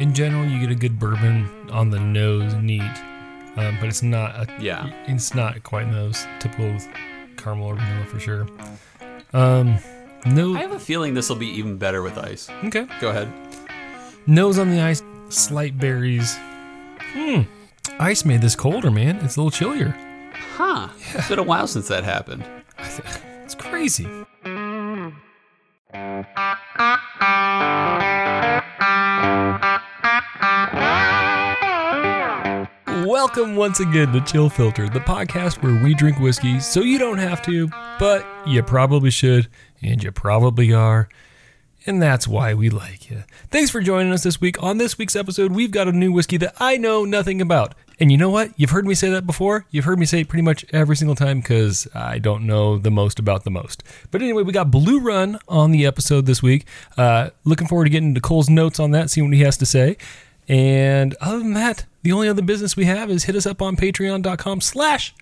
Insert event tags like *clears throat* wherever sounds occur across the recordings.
in general, you get a good bourbon on the nose, neat, um, but it's not a Yeah. it's not quite nose typical with caramel or vanilla for sure. Um, no, I have a feeling this will be even better with ice. okay. Go ahead. Nose on the ice, slight berries. Hmm. Ice made this colder, man. It's a little chillier. Huh. Yeah. It's been a while since that happened. *laughs* It's crazy. Welcome once again to Chill Filter, the podcast where we drink whiskey so you don't have to, but you probably should, and you probably are. And that's why we like you. Thanks for joining us this week. On this week's episode, we've got a new whiskey that I know nothing about. And you know what? You've heard me say that before. You've heard me say it pretty much every single time because I don't know the most about the most. But anyway, we got Blue Run on the episode this week. Uh, looking forward to getting into Cole's notes on that, seeing what he has to say. And other than that, the only other business we have is hit us up on patreon.com slash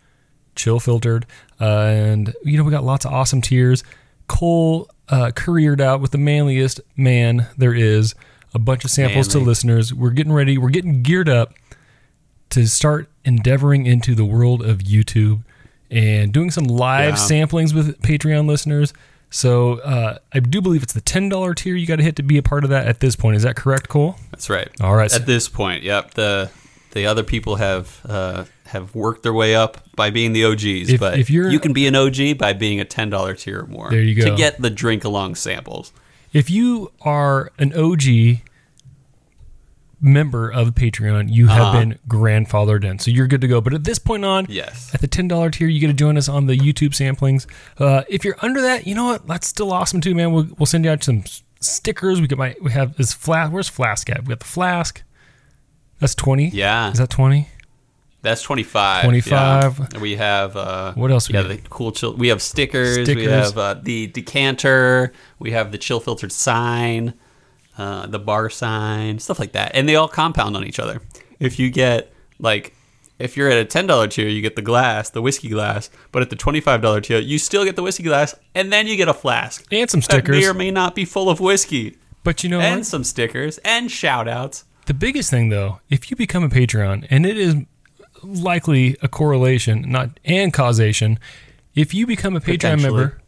chill filtered uh, and you know we got lots of awesome tiers. Cole uh, couriered out with the manliest man there is. A bunch of samples to listeners. We're getting ready. We're getting geared up to start endeavoring into the world of youtube and doing some live Yeah. samplings with patreon listeners so uh, i do believe it's the $10 tier you got to hit to be a part of that at this point is that correct cole That's right. All right. At this point, yep. The the other people have uh, have worked their way up by being the OGs, If- but if you're- you can be an OG by being a ten dollar tier or more. There you go. To get the drink along samples. If you are an OG member of Patreon, you have Uh-huh. been grandfathered in. So you're good to go. But at this point on, Yes. at the $10 tier, you get to join us on the YouTube samplings. Uh, if you're under that, you know what? That's still awesome too, man. We'll, we'll send you out some stickers. We got my, we have this flask. Where's Flask at? We got the Flask. That's 20. Yeah. Is that 20? That's 25. 25. yeah. We have uh What else we Yeah, got? the cool chill. We have stickers, we have uh, the decanter, we have the chill filtered sign, uh, the bar sign, stuff like that. And they all compound on each other. If you get like if you're at a $10 tier, you get the glass, the whiskey glass, but at the $25 tier, you still get the whiskey glass and then you get a flask. And some stickers. That may or may not be full of whiskey. But you know And what? some stickers and shout outs. The biggest thing, though, if you become a Patreon, and it is likely a correlation, not and causation, if you become a Patreon member,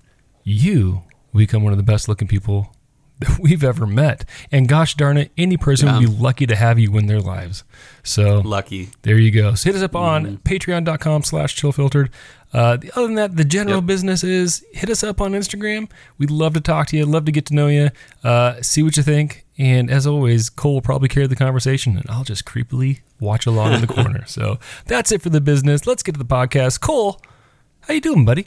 you become one of the best looking people that we've ever met. And gosh darn it, any person would be lucky to have you win their lives. So Lucky. there you go. So hit us up on Mm-hmm. patreon.com slash chillfiltered. Uh, other than that, the general Yep. business is hit us up on Instagram. We'd love to talk to you, love to get to know you, uh, see what you think. And as always, Cole will probably carry the conversation, and I'll just creepily watch along in the *laughs* corner. So that's it for the business. Let's get to the podcast. Cole, how you doing, buddy?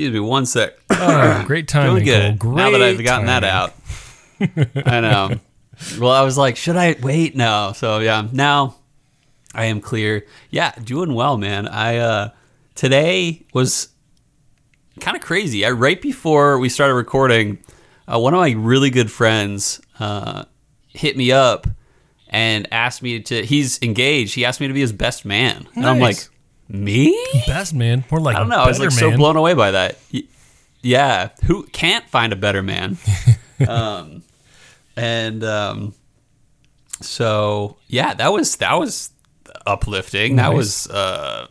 Excuse me one sec. *sighs* Oh, great timing, Doing good. Cole. now that I've Great gotten that out. *laughs* I know. Well, I was like, should I wait? No. So yeah, now I am clear. Yeah, doing well, man. I uh today was kind of crazy. I right before we started recording, uh, one of my really good friends uh, hit me up and asked me to. He's engaged. He asked me to be his best man, and I'm like, Nice. Me? Best man. More like I don't know. I was like better so blown away by that. Yeah, who can't find a better man? *laughs* um, and um, so yeah, that was that was uplifting. That was uh,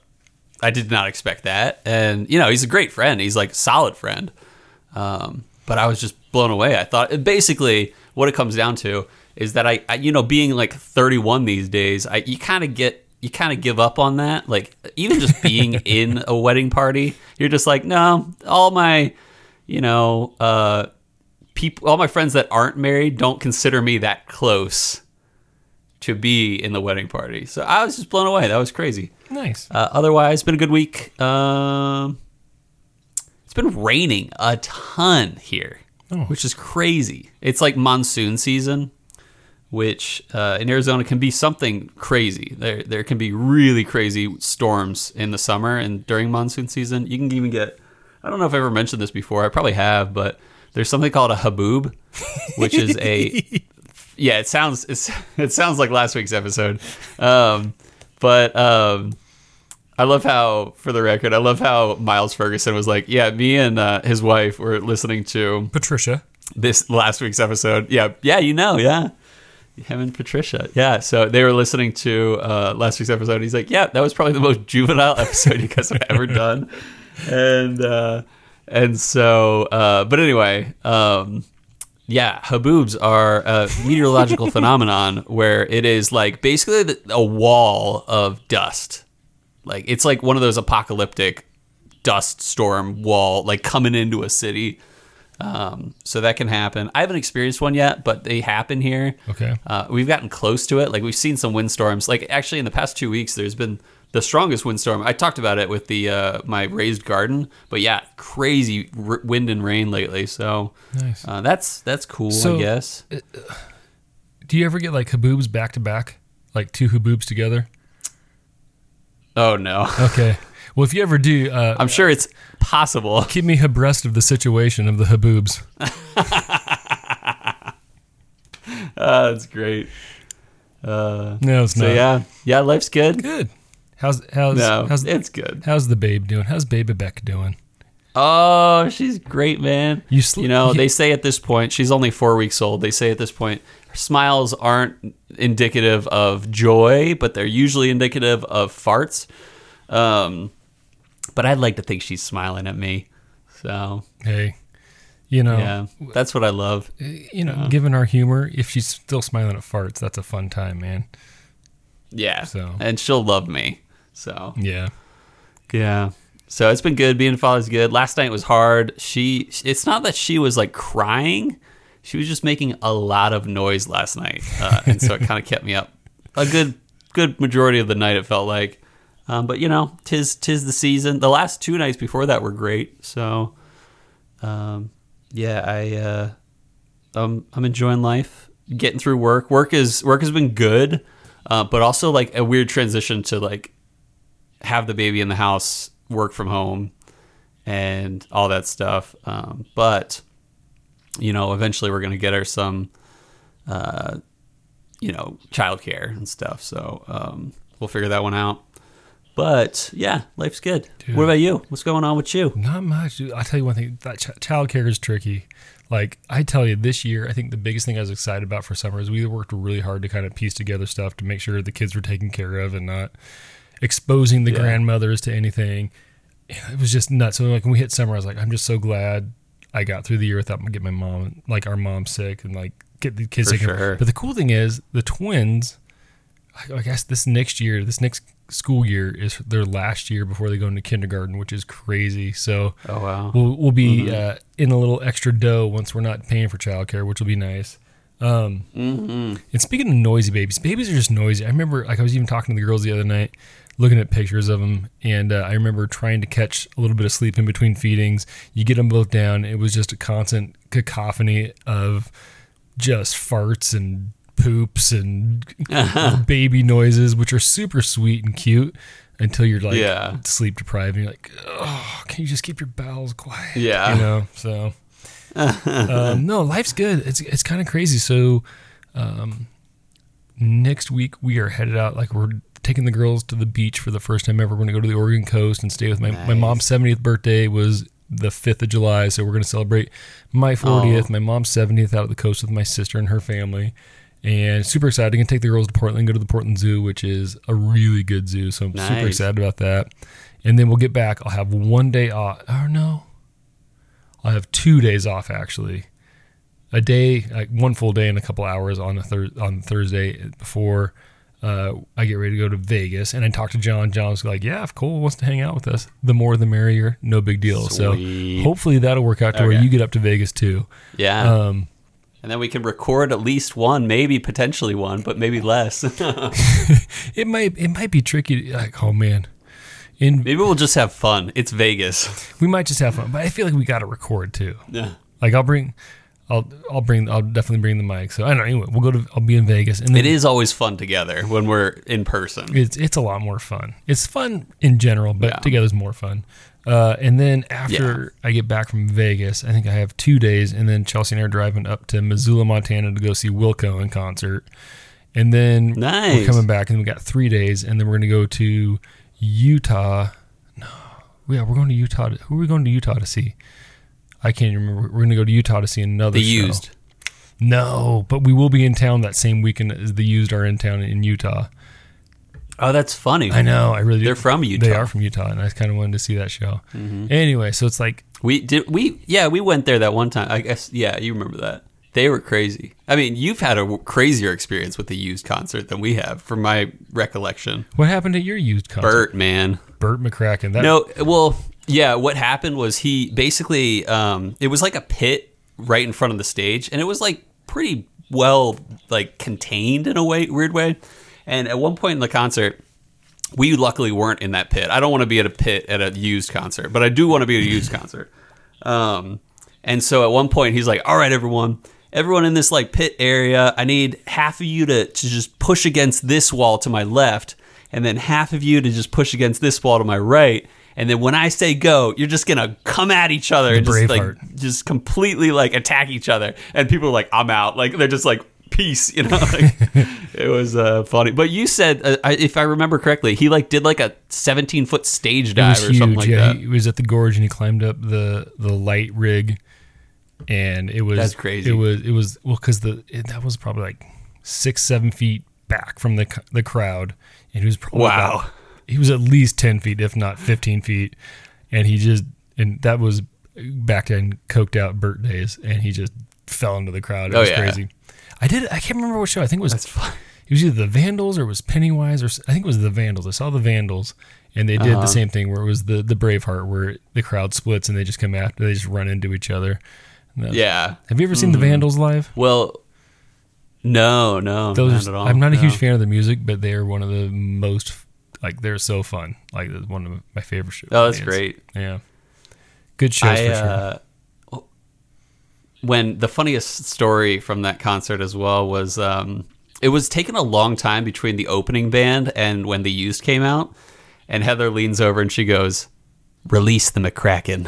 I did not expect that. And you know, he's a great friend. He's like a solid friend. Um, but I was just blown away. I thought basically what it comes down to is that I, I you know, being like 31 these days, I you kind of get you kind of give up on that. Like even just being *laughs* in a wedding party, you're just like, no, all my, you know, uh, people, all my friends that aren't married don't consider me that close to be in the wedding party. So I was just blown away. That was crazy. Nice. Uh, otherwise, been a good week. Um, it's been raining a ton here, Oh. which is crazy. It's like monsoon season, which uh, in Arizona can be something crazy. There, there can be really crazy storms in the summer and during monsoon season. You can even get. I don't know if I ever mentioned this before. I probably have, but there's something called a haboob, which is a *laughs* yeah, it sounds it's, *laughs* it sounds like last week's episode. Um, but um, I love how, for the record, I love how Miles Ferguson was like, "Yeah, me and uh, his wife were listening to Patricia. this last week's episode. Yeah, yeah, you know, yeah." Him and Patricia. Yeah. So they were listening to uh, last week's episode. He's like, "Yeah, that was probably the most juvenile *laughs* episode you guys have ever done." And uh, and so, uh, but anyway, um, yeah, haboobs are a meteorological *laughs* phenomenon where it is like basically the, a wall of dust. Like it's like one of those apocalyptic dust storm wall, like coming into a city. Um, so that can happen. I haven't experienced one yet, but they happen here. Okay. Uh, we've gotten close to it. Like we've seen some windstorms. Like actually, in the past two weeks, there's been the strongest windstorm. I talked about it with the uh, my raised garden, but yeah, crazy r- wind and rain lately. So Nice. uh, that's that's cool, So- I guess. Do you ever get like haboobs back to back, like two haboobs together? Oh no, Okay. *laughs* Well, if you ever do, uh, I'm sure it's possible. *laughs* keep me abreast of the situation of the haboobs. Uh, *laughs* that's great. Uh, No, it's so not. yeah, yeah, life's good. Good. How's how's No, how's it's good. how's the babe doing? How's baby Beck doing? Oh, she's great, man. You sl- You know, they say at this point, she's only four weeks old. They say at this point, her smiles aren't indicative of joy, but they're usually indicative of farts. Um, but I'd like to think she's smiling at me. So, Hey, you know, yeah, that's what I love. you know, given our humor, if she's still smiling at farts, that's a fun time, man. Yeah. So. And she'll love me. So, Yeah. Yeah. So it's been good. Being a father's good. Last night was hard. She. It's not that she was like crying. She was just making a lot of noise last night, uh, and so it kind of kept me up a good good majority of the night. It felt like, um, but you know, tis tis the season. The last two nights before that were great. So, um, yeah, I uh, um, I'm enjoying life, getting through work. Work is work has been good, uh, but also like a weird transition to like have the baby in the house, work from home, and all that stuff. Um, but you know, eventually we're gonna get her some, uh, you know, childcare and stuff. So um, we'll figure that one out. But yeah, life's good. Dude. What about you? What's going on with you? Not much. Dude. I'll tell you one thing. That ch- childcare is tricky. Like I tell you, this year, I think the biggest thing I was excited about for summer is we worked really hard to kind of piece together stuff to make sure the kids were taken care of and not exposing the Yeah. grandmothers to anything. It was just nuts. So like when we hit summer, I was like, I'm just so glad I got through the year without getting my mom, like our mom, sick and like get the kids For taken. sure. But the cool thing is, the twins. I- guess this next year, this next school year is their last year before they go into kindergarten, which is crazy. So Oh wow. we'll, we'll be uh, in a little extra dough once we're not paying for childcare, which will be nice. Um, Mm-hmm. And speaking of noisy babies, babies are just noisy. I remember, like, I was even talking to the girls the other night, looking at pictures of them, and uh, I remember trying to catch a little bit of sleep in between feedings. You get them both down, it was just a constant cacophony of just farts and poops and *laughs* baby noises, which are super sweet and cute until you're like Yeah. sleep deprived and you're like, oh, can you just keep your bowels quiet? Yeah. You know, so. um, *laughs* no, life's good. It's it's kind of crazy. So, um, next week we are headed out. Like we're taking the girls to the beach for the first time ever. We're gonna go to the Oregon coast and stay with my my Nice. mom's seventieth birthday was the fifth of July. So we're gonna celebrate my fortieth, my mom's seventieth out at the coast with my sister and her family. And super excited. Gonna take the girls to Portland, go to the Portland Zoo, which is a really good zoo. So I'm super excited about that. And then we'll get back. I'll have one day off. Or no, I'll have two days off actually. A day, like one full day and a couple hours on a thir- on Thursday before uh, I get ready to go to Vegas. And I talked to John. John's like, "Yeah, if Cole wants to hang out with us, the more the merrier. No big deal." Sweet. So hopefully that'll work out to where you get up to Vegas too. Yeah. Um, and then we can record at least one, maybe potentially one, but maybe less. *laughs* it might it might be tricky. Like, oh man, in maybe we'll just have fun. It's Vegas. we might just have fun, but I feel like we got to record too. Yeah. Like I'll bring. I'll I'll bring I'll definitely bring the mic. So I don't know. Anyway, we'll go to I'll be in Vegas and then It is always fun together when we're in person. it's it's a lot more fun. It's fun in general, but Yeah. together's more fun. Uh, and then after I get back from Vegas, I think I have two days, and then Chelsea and I are driving up to Missoula, Montana to go see Wilco in concert. And then we're coming back, and we got three days, and then we're gonna go to Utah. No, yeah, we're going to Utah. To, who are we going to Utah to see? I can't remember. We're gonna go to Utah to see another The show. used. No, but we will be in town that same weekend as the used are in town in Utah. Oh, that's funny. I know. I really. They're from Utah. They are from Utah, and I kind of wanted to see that show. Anyway, so it's like We did we yeah, we went there that one time. I guess yeah, you remember that. They were crazy. I mean, you've had a crazier experience with the used concert than we have, from my recollection. what happened at your used concert? Bert, man. Bert McCracken. That, No, well, yeah. What happened was he basically um, it was like a pit right in front of the stage, and it was like pretty well like contained in a way, weird way. And at one point in the concert, we luckily weren't in that pit. I don't want to be at a pit at a used concert, but I do want to be at a used concert. Um, and so at one point, he's like, "All right, everyone." Everyone in this like pit area, I need half of you to, to just push against this wall to my left, and then half of you to just push against this wall to my right. And then when I say go, you're just gonna come at each other and just like Braveheart. just completely like attack each other. And people are like, I'm out. Like they're just like peace, you know. *laughs* Like, it was uh, funny. But you said, uh, I, if I remember correctly, he like did like a 17 foot stage dive or huge. something like yeah, that. he was at the gorge and he climbed up the the light rig, and it was That's crazy. It was it was well because the it, that was probably like six seven feet back from the the crowd, and he was probably Wow. about- he was at least ten feet, if not fifteen feet, and he just and that was back in coked out Bert days, and he just fell into the crowd. It Oh, was yeah. crazy. I did. I can't remember what show. I think it was it was either the Vandals or it was Pennywise or I think it was the Vandals. I saw the Vandals, and they did Uh-huh. the same thing where it was the the Braveheart where the crowd splits and they just come after. They just run into each other. Yeah. Have you ever seen the Vandals live? Well, no, no, Those not are, at all. I'm not a no. huge fan of the music, but they are one of the most like they're so fun. Like one of my favorite shows. Oh, that's great. Yeah, good shows I, for sure. uh, when the funniest story from that concert as well was um, it was taking a long time between the opening band and when the used came out and heather leans over and she goes release the mccracken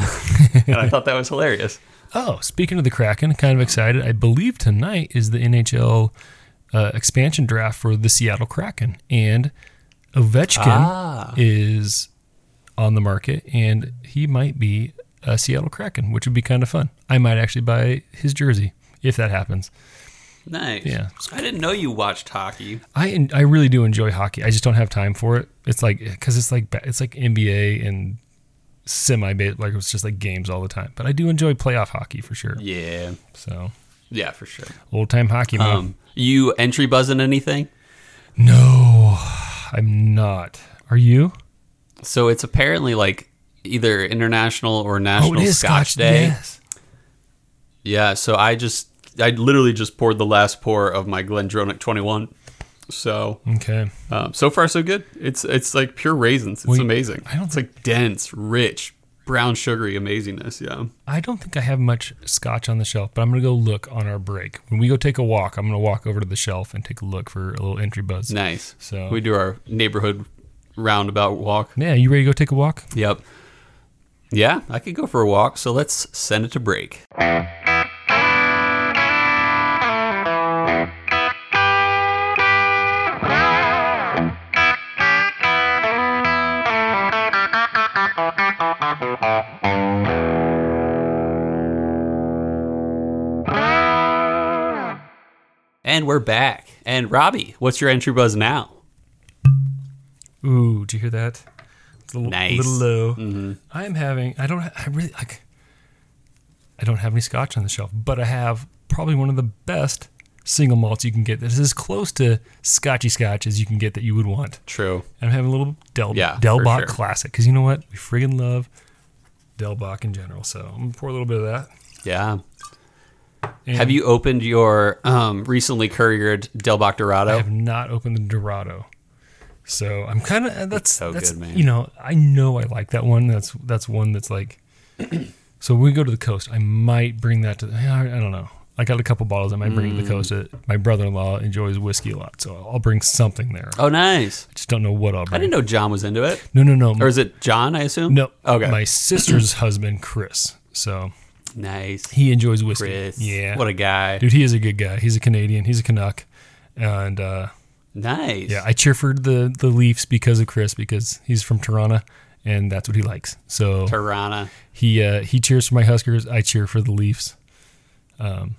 *laughs* and i thought that was hilarious Oh, speaking of the Kraken, kind of excited. I believe tonight is the NHL uh, expansion draft for the Seattle Kraken, and Ovechkin Ah. is on the market, and he might be a Seattle Kraken, which would be kind of fun. I might actually buy his jersey if that happens. nice Yeah. i didn't know you watched hockey I I really do enjoy hockey. I just don't have time for it. It's like because it's like it's like NBA and semi like it's just like games all the time. But I do enjoy playoff hockey for sure. yeah So yeah for sure old time hockey. man. um, you entry buzzing anything No, I'm not. Are you? so it's apparently like either international or Oh, national scotch, day Yes. Yeah, so I just I literally just poured the last pour of my Glendronach 21. So Okay. um, so far so good. It's it's like pure raisins. It's Well, amazing. I don't It's like dense, rich, brown sugary amazingness. Yeah. I don't think I have much scotch on the shelf, but I'm gonna go look on our break. When we go take a walk, I'm gonna walk over to the shelf and take a look for a little entry buzz. Nice. So- we do our neighborhood roundabout walk. Yeah, you ready to go take a walk? Yep. Yeah, I could go for a walk. So let's send it to break. And we're back. And Robbie, what's your entry buzz now? Ooh, do you hear that? It's a little, Nice. little low. I am having. I don't. I really like. I don't have any scotch on the shelf, but I have probably one of the best single malts you can get. This is as close to scotchy scotch as you can get that you would want. True. And I'm having a little Del Yeah, Del for Bach sure. classic because you know what? We friggin' love Del Bac in general. So I'm gonna pour a little bit of that. Yeah. And Have you opened your um, recently couriered Del Bac Dorado? I have not opened the Dorado. So I'm kind of that's so that's good, man. you know I know I like that one. That's that's one that's like. *clears throat* so we go to the coast, I might bring that to. I don't know. I got a couple bottles I might bring Mm. to the coast. Uh, My brother-in-law enjoys whiskey a lot, so I'll bring something there. Oh, nice. I just don't know what I'll bring. I didn't know John was into it. No, no, no. Or is it John, I assume? no. Okay. My sister's *clears throat* husband, Chris. So nice. he enjoys whiskey. Chris. Yeah. What a guy. Dude, he is a good guy. He's a Canadian. He's a Canuck, and uh, Nice. Yeah, I cheer for the the Leafs because of Chris because he's from Toronto and that's what he likes. So Toronto. he uh, he cheers for my Huskers. I cheer for the Leafs. Um,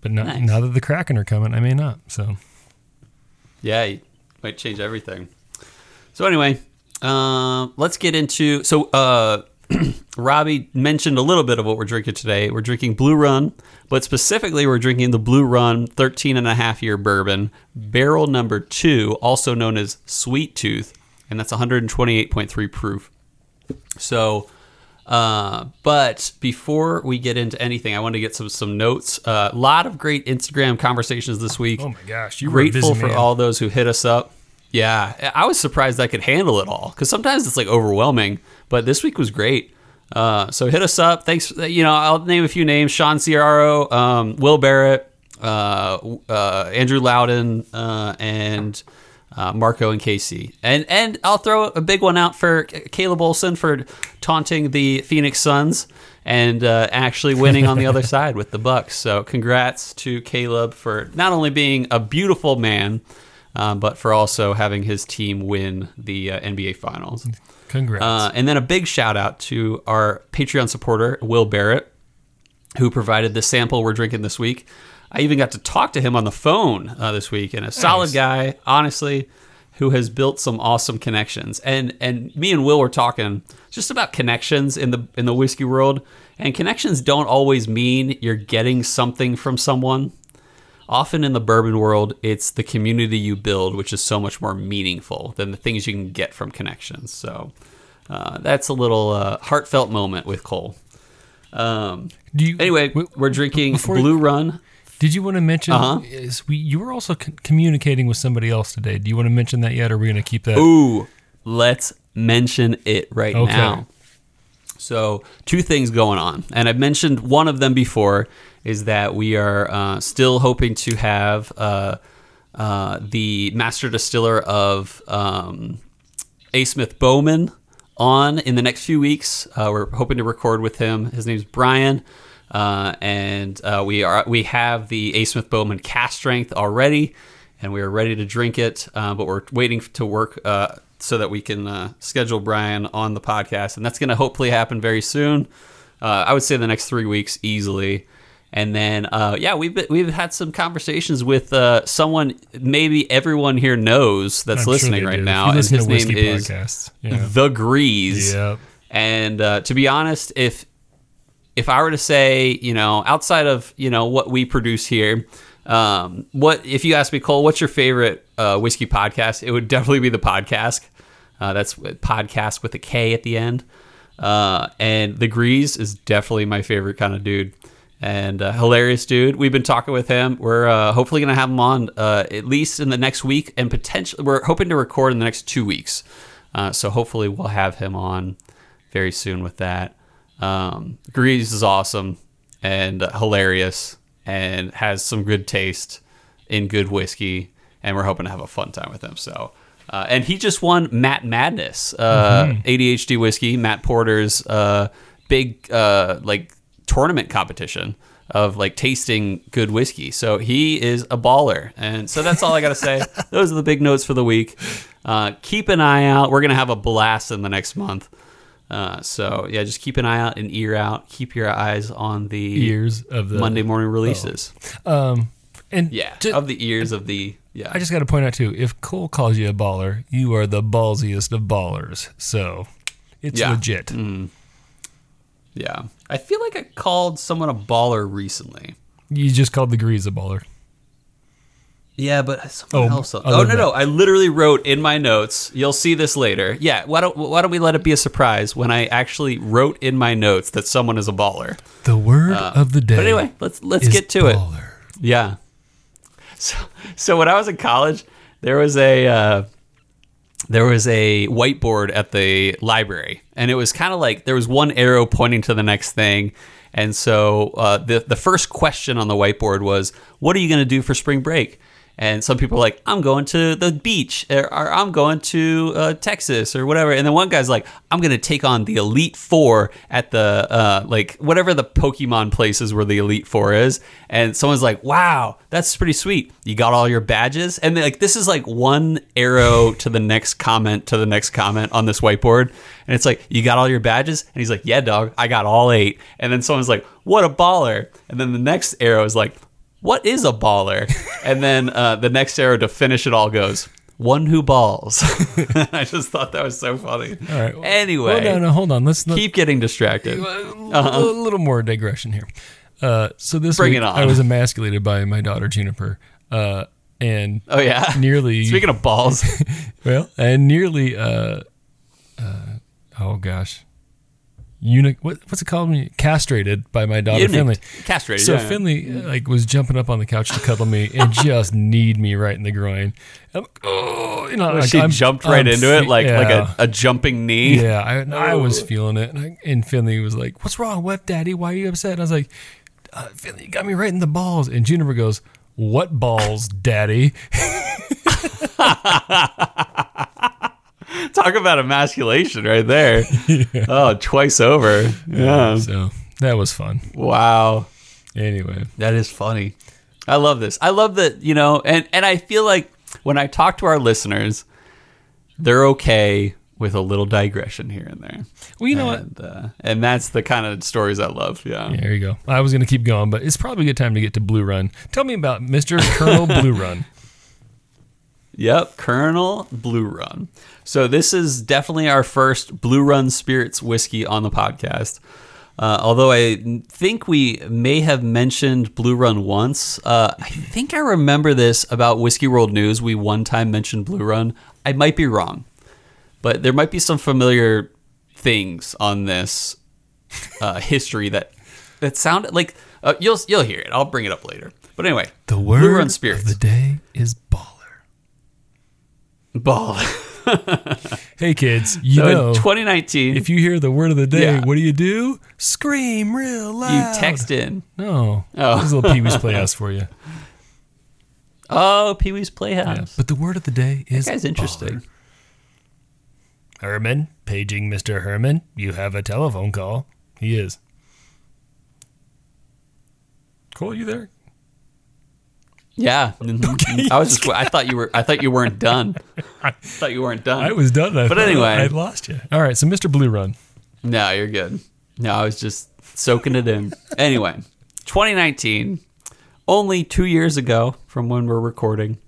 But now, Nice. now that the Kraken are coming, I may not. So Yeah, you might change everything. So anyway, um, let's get into. So uh, *clears throat* Robbie mentioned a little bit of what we're drinking today. We're drinking Blue Run, but specifically we're drinking the Blue Run 13 and a half year bourbon, barrel number two, also known as Sweet Tooth, and that's 128.3 proof. So, uh, but before we get into anything, I want to get some some notes. A lot of great Instagram conversations this week. Oh my gosh, you grateful for all those who hit us up. Yeah, I was surprised I could handle it all because sometimes it's like overwhelming. But this week was great. Uh, so hit us up. Thanks. You know, I'll name a few names: Sean Ciaro, um, Will Barrett, uh, uh, Andrew Loudon, uh, and uh, Marco and Casey. And and I'll throw a big one out for Caleb Olson for taunting the Phoenix Suns and uh, actually winning on the other *laughs* side with the Bucks. So congrats to Caleb for not only being a beautiful man, um, but for also having his team win the uh, NBA Finals. Congrats. Uh, and then a big shout out to our Patreon supporter, Will Barrett, who provided the sample we're drinking this week. I even got to talk to him on the phone uh, this week, and a solid guy, honestly, who has built some awesome connections. And and me and Will were talking just about connections in the in the whiskey world, and connections don't always mean you're getting something from someone. Often in the bourbon world, it's the community you build, which is so much more meaningful than the things you can get from connections. So uh, that's a little uh, heartfelt moment with Cole. Um, Do you, anyway, w- we're drinking Blue Run. Did you want to mention? Uh-huh. Is we you were also c- communicating with somebody else today. Do you want to mention that yet, or are we going to keep that? Ooh, let's mention it right Okay. now. So, two things going on, and I've mentioned one of them before. Is that we are uh, still hoping to have uh, uh, the master distiller of um, A. Smith Bowman on in the next few weeks. Uh, we're hoping to record with him. His name's Brian, uh, and uh, we are we have the A. Smith Bowman cask strength already, and we are ready to drink it. But we're waiting to work so that we can uh, schedule Brian on the podcast, and that's going to hopefully happen very soon. Uh, I would say the next three weeks easily. And then, uh, yeah, we've been, we've had some conversations with uh, someone maybe everyone here knows that's I'm listening they right do. Now, you and listen his name is. Yeah. The Grease. Yep. And uh, to be honest, if if I were to say, you know, outside of you know what we produce here, um, what if you ask me, Cole, what's your favorite uh, whiskey podcast? It would definitely be the podcast. Uh, that's podcast with a K at the end. Uh, and the Grease is definitely my favorite kind of dude. And uh, hilarious dude. We've been talking with him. We're uh, hopefully going to have him on uh, at least in the next week, and potentially we're hoping to record in the next two weeks. Uh, so hopefully we'll have him on very soon with that. Um, Grease is awesome and uh, hilarious, and has some good taste in good whiskey, and we're hoping to have a fun time with him. So. Uh, and he just won Matt Madness, uh, ADHD whiskey, Matt Porter's uh, big uh, like tournament competition of like tasting good whiskey. So he is a baller, and so that's all I got to say. *laughs* Those are the big notes for the week. Uh, keep an eye out. We're gonna have a blast in the next month. Uh, so yeah, just keep an eye out, and ear out. Keep your eyes on the Ears of the Monday morning releases. Um, and Yeah, ju- of the ears of the yeah. I just got to point out too, if Cole calls you a baller, you are the ballsiest of ballers. So it's Yeah. legit. Yeah. I feel like I called someone a baller recently. You just called the Grease a baller. Yeah, but someone Oh, else. Oh no, than no! I literally wrote in my notes. You'll see this later. Yeah. Why don't Why don't we let it be a surprise when I actually wrote in my notes that someone is a baller? The word of the day. Uh, But anyway, let's let's get to it. Yeah. So, so when I was in college, there was a uh, there was a whiteboard at the library, and it was kind of like there was one arrow pointing to the next thing. And so uh, the the first question on the whiteboard was, "What are you going to do for spring break?" And some people are like, "I'm going to the beach," or, or "I'm going to uh, Texas," or whatever. And then one guy's like, "I'm going to take on the Elite Four at the uh, like whatever the Pokemon places where the Elite Four is." And someone's like, "Wow, that's pretty sweet. You got all your badges." And like this is like one arrow to the next comment to the next comment on this whiteboard. And it's like, "You got all your badges?" And he's like, "Yeah, dog, I got all eight. And then someone's like, "What a baller!" And then the next arrow is like, what is a baller? and then uh, the next arrow to finish it all goes, one who balls. *laughs* I just thought that was so funny. All right. Anyway, Well, no, no, hold on. Let's let, keep getting distracted. a little more digression here. Uh, so this Bring week it on. I was emasculated by my daughter Juniper, uh, and Oh yeah. nearly *laughs* Speaking of balls, *laughs* well, and nearly uh, uh, oh gosh, eunuch. What, what's it called? Me castrated by my daughter. Finley. castrated. So yeah. Finley like was jumping up on the couch to cuddle me and *laughs* just kneed me right in the groin. I'm oh, you know, like, she I'm- jumped right I'm into fe- it like like a, a jumping knee. Yeah, I, I was feeling it, and, I, and Finley was like, "What's wrong? What, Daddy? Why are you upset?" And I was like, uh, "Finley, you got me right in the balls." And Juniper goes, "What balls, Daddy?" *laughs* *laughs* *laughs* Talk about emasculation right there. *laughs* Oh, twice over. Yeah. So that was fun. Wow. Anyway, That is funny. I love this. I love that, you know, and and I feel like when I talk to our listeners, they're okay with a little digression here and there. well, you know what? and, uh, and that's the kind of stories I love. Yeah. There you go. I was going to keep going, but it's probably a good time to get to Blue Run. Tell me about Mister Colonel Blue Run. *laughs* Yep, Colonel Blue Run. So this is definitely our first Blue Run Spirits whiskey on the podcast. Uh, although I think we may have mentioned Blue Run once. Uh, I think I remember this about Whiskey World News. We one time mentioned Blue Run. I might be wrong, but there might be some familiar things on this uh, *laughs* history that that sound like uh, you'll you'll hear it. I'll bring it up later. But anyway, The word Blue Run of Spirits. the day is baller. Ball. *laughs* Hey kids, you So know in 2019, if you hear the word of the day, Yeah. what do you do? Scream real loud. you text in, No. Oh. This is a little Pee Wee's *laughs* Playhouse for you. oh, Pee Wee's Yeah. Playhouse. But the word of the day is That guy's interesting. baller. Herman, paging Mr. Herman. You have a telephone call. He is. Cole, you there? Yeah, *laughs* I was just. I thought you were. I thought you weren't done. *laughs* I thought you weren't done. I was done. I But anyway. I lost you. All right, so Mr. Blue Run. No, you're good. No, I was just soaking it in. Anyway, 2019, only two years ago from when we're recording,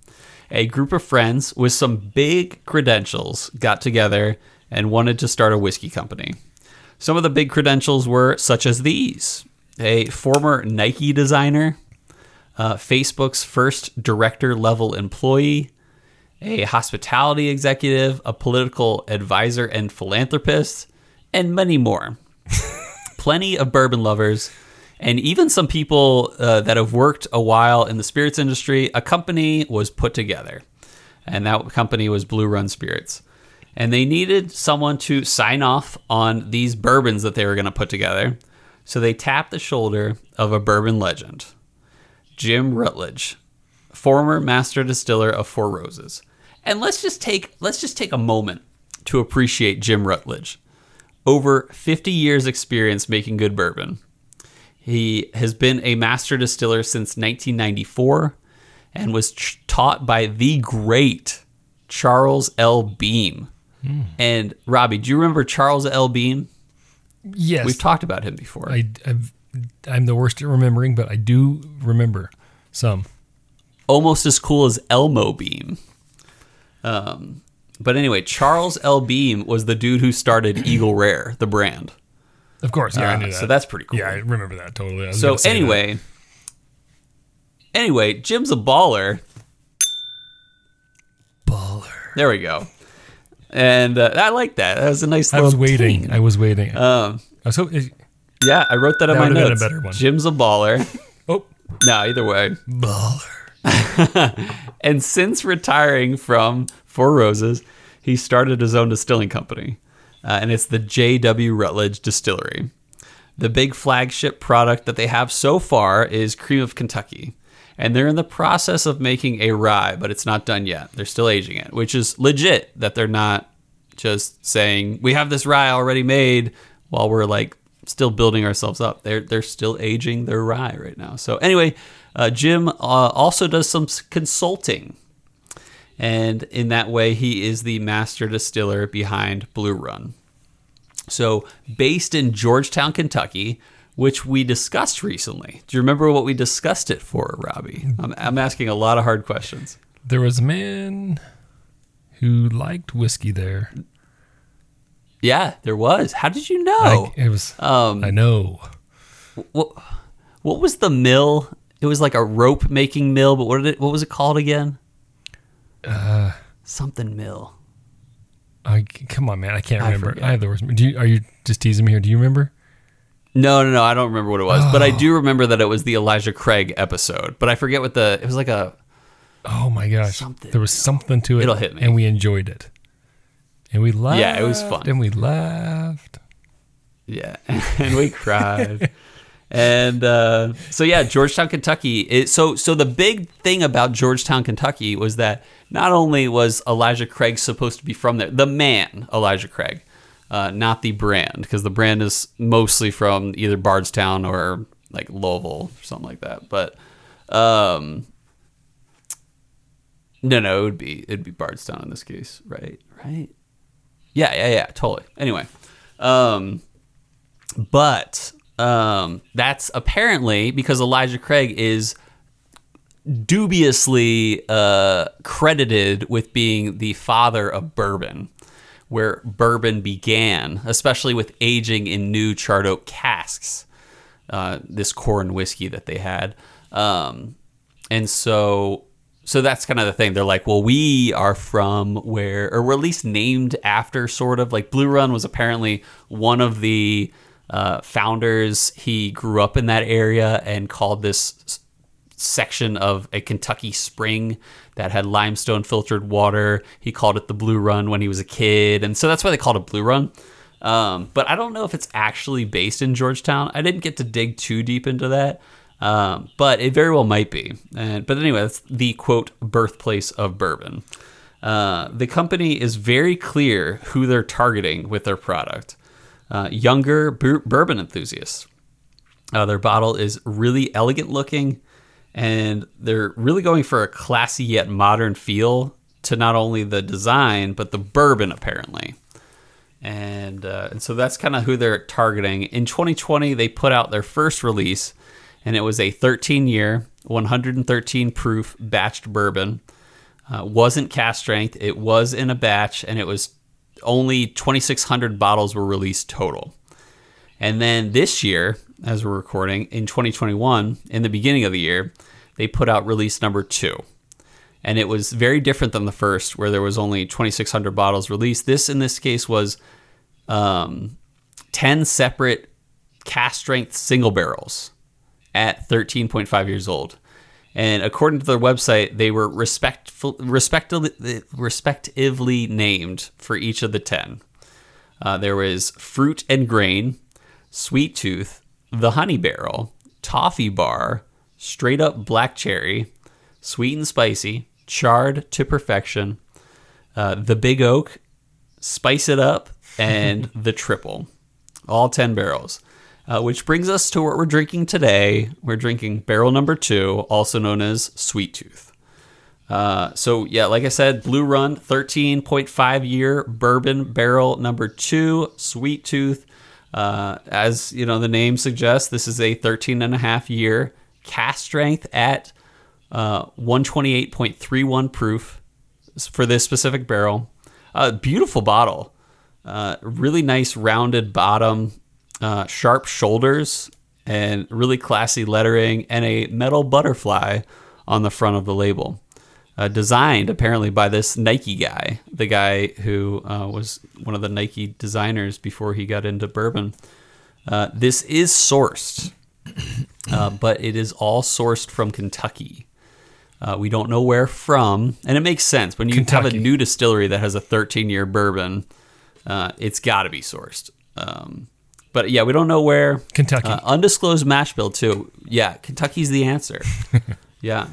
a group of friends with some big credentials got together and wanted to start a whiskey company. Some of the big credentials were such as these a former Nike designer, uh, Facebook's first director level employee, a hospitality executive, a political advisor and philanthropist, and many more. *laughs* Plenty of bourbon lovers, and even some people uh, that have worked a while in the spirits industry. A company was put together, and that company was Blue Run Spirits. And they needed someone to sign off on these bourbons that they were going to put together. So they tapped the shoulder of a bourbon legend, Jim Rutledge, former master distiller of Four Roses. And let's just take let's just take a moment to appreciate Jim Rutledge. Over 50 years experience making good bourbon. He has been a master distiller since 1994 and was ch- taught by the great Charles L. Beam. Hmm. And Robbie, do you remember Charles L. Beam? Yes. We've talked about him before. I, I've, I'm the worst at remembering, but I do remember some. almost as cool as Elmo Beam. Um, but anyway, Charles L. Beam was the dude who started *clears throat* Eagle Rare, the brand. Of course, yeah, I Uh, knew that. so that's pretty cool. Yeah, I remember that totally. I So gonna that. anyway, anyway, Jim's a baller. baller. There we go. And uh, I like that. That was a nice. I was waiting. ting. I was waiting. Um, I was hoping. Yeah, I wrote that on That my would've been a notes. better one. Jim's a baller. *laughs* Oh, no, either way. baller. *laughs* And since retiring from Four Roses, he started his own distilling company, uh, and it's the J.W. Rutledge Distillery. The big flagship product that they have so far is Cream of Kentucky, and they're in the process of making a rye, but it's not done yet. They're still aging it, which is legit that they're not just saying we have this rye already made while we're like still building ourselves up. They're they're still aging their rye right now. So anyway, uh, Jim uh, also does some consulting, and in that way, he is the master distiller behind Blue Run. So based in Georgetown, Kentucky, which we discussed recently. Do you remember what we discussed it for, Robbie? I'm, I'm asking a lot of hard questions. There was a man who liked whiskey there. Yeah, there was. How did you know? I, it was. Um, I know. what, what was the mill? It was like a rope making mill, but what did it? What was it called again? Uh, Something mill. I, come on, man. I can't I remember. forget. I, have the worst. Do you, are you just teasing me here? Do you remember? No, no, no. I don't remember what it was, but I Oh. do remember that it was the Elijah Craig episode. But I forget what the. It was like a. Oh my gosh. Something. There was something to it. It'll hit me. And we enjoyed it. And we laughed. Yeah, it was fun. And we laughed. Yeah, *laughs* and we cried. and uh, so yeah, Georgetown, Kentucky. It, so so the big thing about Georgetown, Kentucky was that not only was Elijah Craig supposed to be from there, the man Elijah Craig, uh, not the brand, because the brand is mostly from either Bardstown or like Louisville or something like that. But um, no, no, it would be it'd be Bardstown in this case, right? Right? Yeah, yeah, yeah, totally. Anyway, um, but um, that's apparently because Elijah Craig is dubiously uh, credited with being the father of bourbon, where bourbon began, especially with aging in new charred oak casks. Uh, this corn whiskey that they had, um, and so so that's kind of the thing. They're like, well, we are from where, or we're at least named after, sort of like Blue Run was apparently one of the uh, founders. He grew up in that area and called this section of a Kentucky spring that had limestone filtered water. He called it the Blue Run when he was a kid, and so that's why they called it Blue Run. Um, but I don't know if it's actually based in Georgetown. I didn't get to dig too deep into that, um, but it very well might be. And but anyway, that's the quote birthplace of bourbon. Uh, the company is very clear who they're targeting with their product: uh, younger bur- bourbon enthusiasts. Uh, their bottle is really elegant looking, and they're really going for a classy yet modern feel to not only the design but the bourbon apparently. And uh, and so that's kind of who they're targeting. In 2020, they put out their first release, and it was a 13 year, 113 proof batched bourbon. Uh, wasn't cask strength. It was in a batch, and it was only 2,600 bottles were released total. And then this year, as we're recording, in 2021, in the beginning of the year, they put out release number two. And it was very different than the first, where there was only 2,600 bottles released. This, in this case, was um, 10 separate cask strength single barrels at 13.5 years old. And according to their website, they were respectful, respectively, respectively named for each of the 10. Uh, there was Fruit and Grain, Sweet Tooth, The Honey Barrel, Toffee Bar, Straight Up Black Cherry, Sweet and Spicy, Charred to Perfection, uh, The Big Oak, Spice It Up, and *laughs* The Triple. All 10 barrels. Uh, which brings us to what we're drinking today. We're drinking barrel number two, also known as Sweet Tooth. Uh, so yeah, like I said, Blue Run, 13.5 year bourbon barrel number two, Sweet Tooth. Uh, as you know, the name suggests, this is a 13 and a half year cask strength at uh, 128.31 proof for this specific barrel. Uh, beautiful bottle, uh, really nice rounded bottom, uh, sharp shoulders, and really classy lettering, and a metal butterfly on the front of the label uh, designed apparently by this Nike guy, the guy who uh, was one of the Nike designers before he got into bourbon. Uh, this is sourced, uh, but it is all sourced from Kentucky. Uh, we don't know where from, and it makes sense when you have a new distillery that has a 13 year bourbon. Uh, it's got to be sourced. Um, but yeah, we don't know where. Kentucky. Uh, undisclosed mash bill too. Yeah, Kentucky's the answer. *laughs* yeah.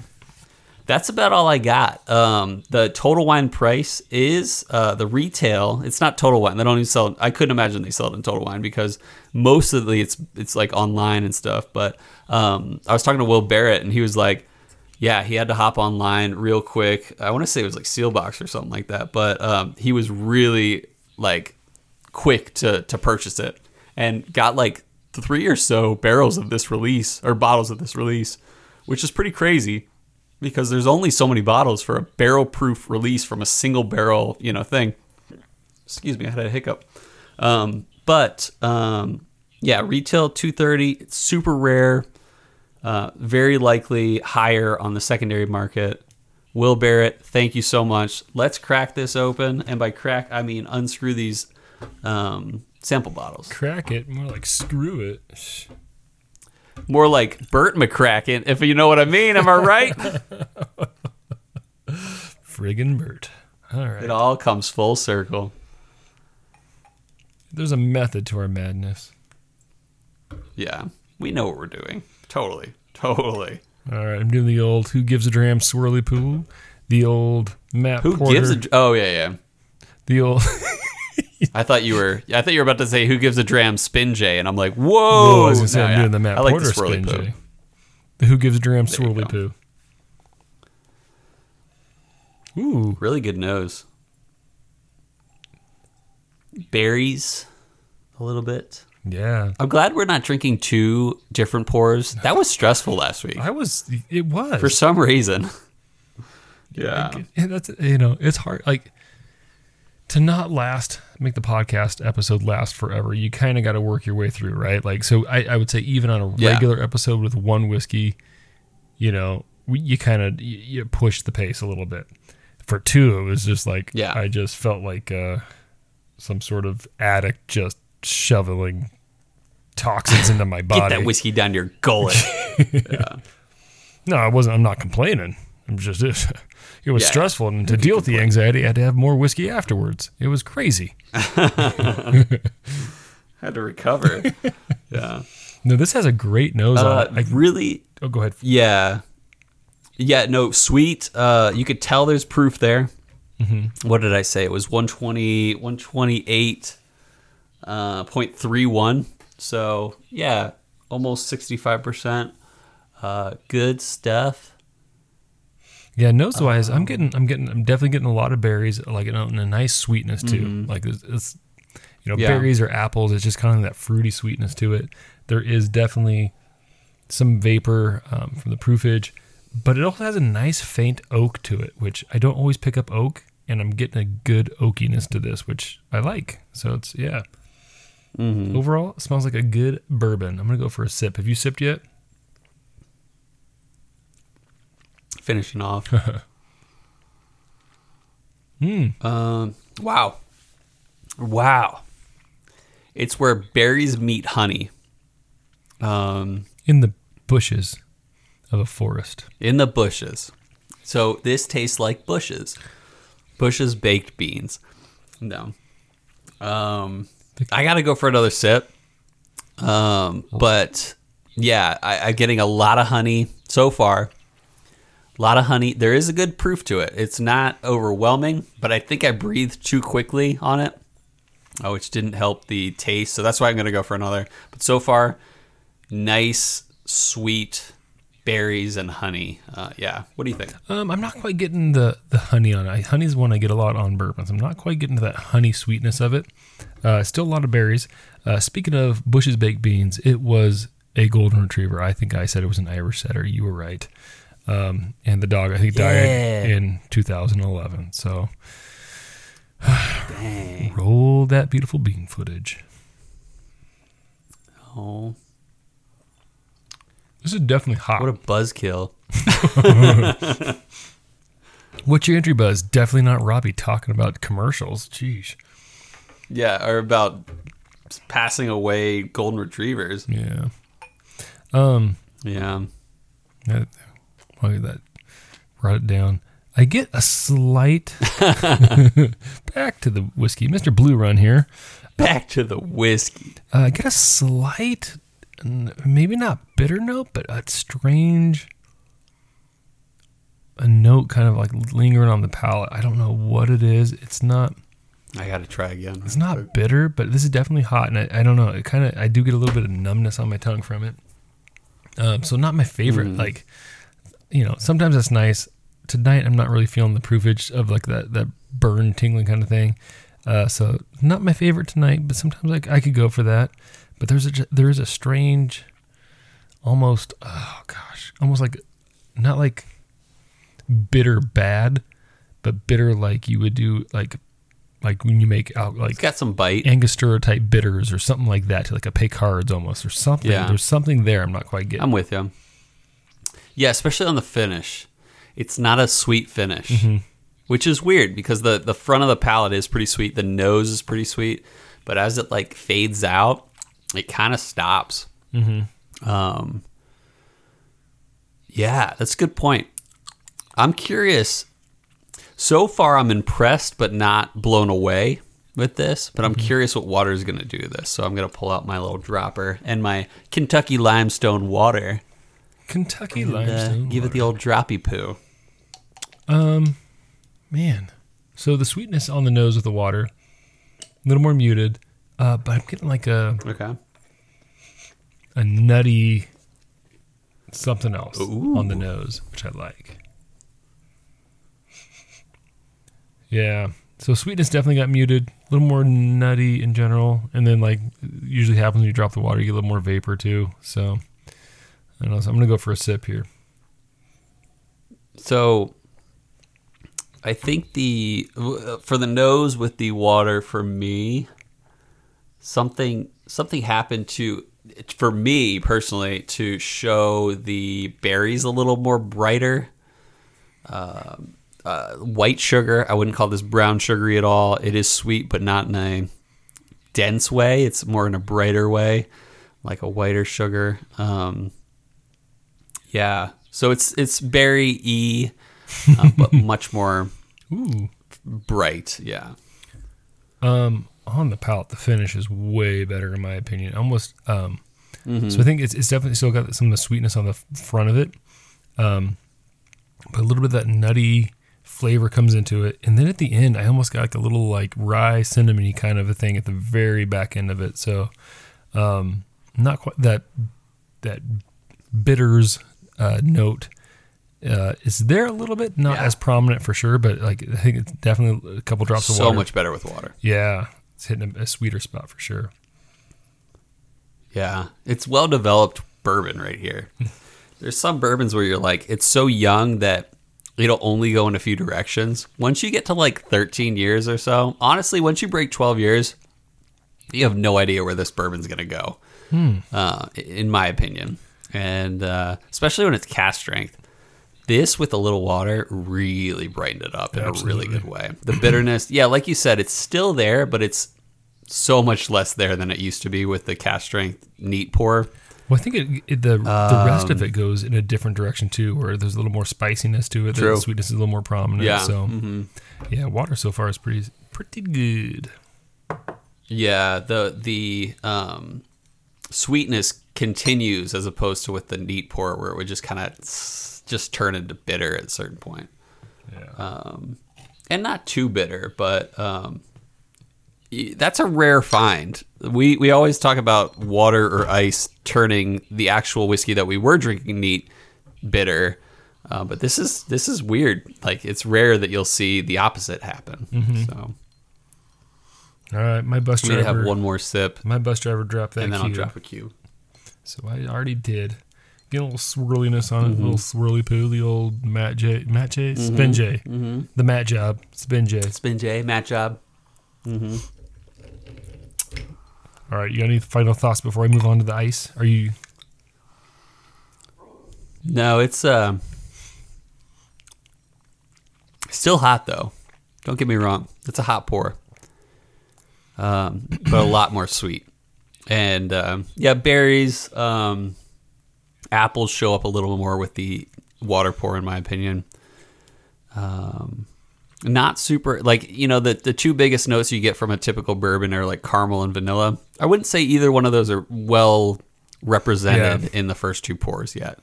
That's about all I got. Um, the total wine price is uh, the retail. It's not total wine. They don't even sell. I couldn't imagine they sell it in total wine because mostly it's it's like online and stuff. But um, I was talking to Will Barrett and he was like, "Yeah, he had to hop online real quick. I want to say it was like Seelbach's or something like that. But um, he was really like quick to to purchase it and got like three or so barrels of this release or bottles of this release, which is pretty crazy because there's only so many bottles for a barrel proof release from a single barrel, you know, thing. Excuse me, I had a hiccup. Um, but um, yeah, retail 230, it's super rare, uh, very likely higher on the secondary market. Will Barrett, thank you so much. Let's crack this open, and by crack I mean unscrew these um, sample bottles. Crack it. More like screw it. More like Bert McCracken, if you know what I mean. Am I right? *laughs* Friggin' Bert. All right. it all comes full circle. There's a method to our madness. Yeah, we know what we're doing. Totally, totally. All right. I'm doing the old who gives a dram swirly poo. The old Matt Who Porter. gives a? Oh yeah, yeah. the old. *laughs* *laughs* I thought you were. I thought you were about to say who gives a dram spin J, and I'm like, whoa. Oh, I was gonna say No, I'm yeah. doing the Matt I like Porter the swirly spin. J. The who gives a dram There swirly poo. Ooh. Really good nose. Berries, a little bit. Yeah. I'm glad we're not drinking two different pours. That was stressful last week I was. It was. for some reason. Yeah, that's you know it's hard like to not last make the podcast episode last forever you kind of got to work your way through right like so I, I would say even on a Yeah. regular episode with one whiskey you know you kind of you, you push the pace a little bit for two it was just like Yeah. i just felt like uh some sort of addict just shoveling toxins into my body *laughs* Get that whiskey down your gullet. *laughs* no, I wasn't. I'm not complaining. Just *laughs* it was Yeah. stressful, and to deal with the anxiety, I had to have more whiskey afterwards. It was crazy. *laughs* *laughs* Had to recover. yeah. No, this has a great nose Uh, on it. I, really, oh, go ahead. yeah. Yeah, no, sweet. Uh, you could tell there's proof there. What did I say? It was 120, 128, uh, 0.31. So, yeah, almost 65%. Uh, good stuff. Yeah, nose wise, I'm um, getting, I'm getting, I'm definitely getting a lot of berries, like and a, nice sweetness too. Mm-hmm. Like it's, it's, you know, Yeah. berries or apples. It's just kind of that fruity sweetness to it. There is definitely some vapor um, from the proofage, but it also has a nice faint oak to it, which I don't always pick up oak, and I'm getting a good oakiness to this, which I like. So it's yeah. Mm-hmm. Overall, it smells like a good bourbon. I'm gonna go for a sip. Have you sipped yet? Finishing off. *laughs* Mm. Um, wow. Wow. It's where berries meet honey. Um, In the bushes of a forest. in the bushes. So this tastes like bushes. Bushes baked beans. No. Um, I got to go for another sip. Um, but yeah, I, I'm getting a lot of honey so far. A lot of honey. There is a good proof to it. It's not overwhelming, but I think I breathed too quickly on it, oh, which didn't help the taste. So that's why I'm going to go for another. But so far, nice, sweet berries and honey. Uh, yeah. What do you think? Um, I'm not quite getting the the honey on it. Honey's one I get a lot on bourbons. I'm not quite getting to that honey sweetness of it. Uh, still a lot of berries. Uh, speaking of Bush's baked beans, it was a golden retriever. I think I said it was an Irish setter. You were right. Um, and the dog I think Yeah. died in 2011. So Dang. roll that beautiful bean footage. Oh, This is definitely hot. what a buzzkill. *laughs* *laughs* What's your entry buzz? Definitely not Robbie talking about commercials. Jeez. Yeah, or about passing away golden retrievers. Yeah. Um. Yeah. That, look at that. Write it down. I get a slight *laughs* back to the whiskey, Mister Blue Run here. Back to the whiskey. Uh, I get a slight, maybe not bitter note, but a strange, a note kind of like lingering on the palate. I don't know what it is. It's not. I got to try again. It's not bitter, but this is definitely hot, and I, I don't know. It kind of I do get a little bit of numbness on my tongue from it. Um, so not my favorite. Like, you know, sometimes that's nice. Tonight I'm not really feeling the proofage of like that that burn tingling kind of thing. Uh, so not my favorite tonight, but sometimes like I could go for that. but there's a there is a strange, almost oh gosh, almost like not like bitter bad, but bitter like you would do like like when you make out like It's got some bite. Angostura type bitters or something like that, to like a Peychaud's almost or something. Yeah. There's something there. I'm not quite getting. I'm with you. Yeah, especially on the finish. It's not a sweet finish, Mm-hmm. which is weird because the the front of the palate is pretty sweet, the nose is pretty sweet, but as it like fades out, it kind of stops. Mm-hmm. Um, yeah, that's a good point. I'm curious. So far, I'm impressed, but not blown away with this. But I'm Mm-hmm. curious what water is going to do to this. So I'm going to pull out my little dropper and my Kentucky limestone water. Kentucky and, uh, limestone. give it the old droppy poo. Um, man. So the sweetness on the nose of the water, a little more muted, uh, but I'm getting like a Okay. a nutty something else Ooh. on the nose, which I like. Yeah. So sweetness definitely got muted. A little more nutty in general, and then like usually happens when you drop the water, you get a little more vapor too. So I don't know. So I'm gonna go for a sip here. So I think the for the nose with the water for me something something happened to for me personally to show the berries a little more brighter. Um, uh, white sugar. I wouldn't call this brown sugary at all. It is sweet, but not in a dense way. It's more in a brighter way, like a whiter sugar. Um, yeah. So it's it's berry e, uh, *laughs* but much more Ooh. bright. Yeah. Um, on the palate, the finish is way better in my opinion. Almost. Um, so I think it's, it's definitely still got some of the sweetness on the front of it, um, but a little bit of that nutty flavor comes into it, and then at the end, I almost got like a little like rye cinnamony kind of a thing at the very back end of it. So, um, not quite that that bitters uh, note. Uh, is there a little bit, not Yeah. as prominent for sure, but like I think it's definitely a couple drops of water. So much better with water. Yeah, it's hitting a, a sweeter spot for sure. Yeah, it's well developed bourbon right here. *laughs* There's some bourbons where you're like, it's so young that it'll only go in a few directions. Once you get to like 13 years or so, honestly, once you break 12 years, you have no idea where this bourbon's gonna go. Uh, in my opinion, and uh, especially when it's cask strength. This with a little water really brightened it up in a really good way. The bitterness, yeah, like you said, it's still there, but it's so much less there than it used to be with the cask strength neat pour. Well, I think it, it, the the rest of it goes in a different direction too, where there's a little more spiciness to it. True. The sweetness is a little more prominent. Yeah. So hmm yeah, water so far is pretty pretty good. Yeah, the the um, sweetness continues as opposed to with the neat pour where it would just kind of just turn into bitter at a certain point. Yeah. Um, and not too bitter, but um, that's a rare find. We we always talk about water or ice turning the actual whiskey that we were drinking neat bitter. Uh, but this is this is weird. Like it's rare that you'll see the opposite happen. So All right, my bus I'm driver. have one more sip, my bus driver dropped that and then I'll drop a cue. So I already did. Get a little swirliness on it, Mm-hmm. a little swirly poo. The old Matt J, Matt J, Spin J, Mm-hmm. the Matt job, Spin J. Spin J, Matt Job. All right, you got any final thoughts before I move on to the ice? Are you? No, it's uh, still hot though. Don't get me wrong; it's a hot pour, um, but a lot more sweet. And um, yeah, berries, um, apples show up a little more with the water pour, in my opinion. Um, not super like you know the the two biggest notes you get from a typical bourbon are like caramel and vanilla. I wouldn't say either one of those are well represented in the first two pours yet.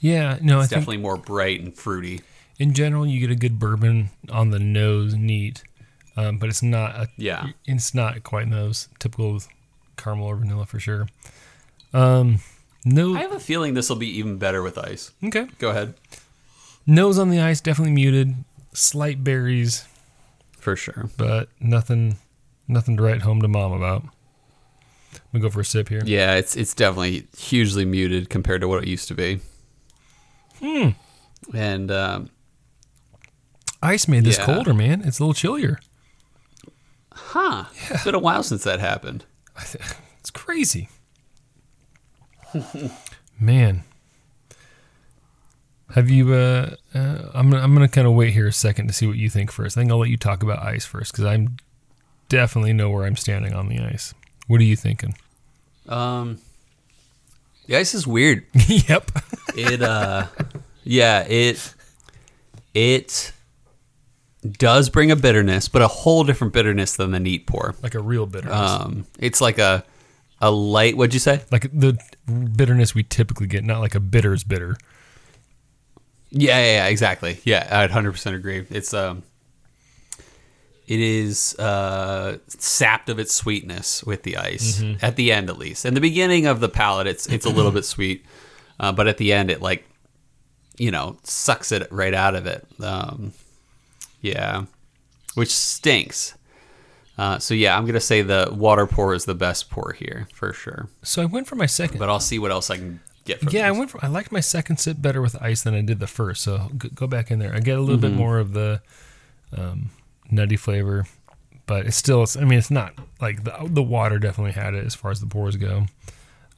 Yeah, no, I It's think definitely more bright and fruity. in general you get a good bourbon on the nose, neat, um, but it's not a Yeah. it's not quite those typical caramel or vanilla for sure. Um, no, I have a feeling this will be even better with ice. okay. Go ahead. Nose on the ice, definitely muted. Slight berries, For sure. but nothing, nothing to write home to mom about. We go for a sip here. Yeah, it's it's definitely hugely muted compared to what it used to be. Hmm. And um, Ice made this Yeah. colder, man. It's a little chillier. Huh, it's been a while since that happened. *laughs* It's crazy. Man. Have you uh, uh I'm gonna, I'm going to kind of wait here a second to see what you think first. I think I'll let you talk about ice first cuz I'm definitely know where I'm standing on the ice. What are you thinking? Um, the ice is weird. *laughs* yep. It uh, yeah, it it does bring a bitterness, but a whole different bitterness than the neat pour. like a real bitterness. Um, it's like a a light. What'd you say? like the bitterness we typically get, not like a bitter's bitter. Yeah, yeah, yeah, exactly. Yeah, I'd hundred percent agree. It's um, it is uh, sapped of its sweetness with the ice at the end, at least. In the beginning of the palate, it's it's a little bit sweet, uh, but at the end, it like, you know, sucks it right out of it. Um, yeah, which stinks. Uh, so yeah, I'm gonna say the water pour is the best pour here for sure. So I went for my second. But I'll see what else I can get. From Yeah, I went for. I liked my second sip better with ice than I did the first. So go, back in there. I get a little bit more of the um, nutty flavor, but it's still. It's, I mean, it's not like the the water definitely had it as far as the pours go.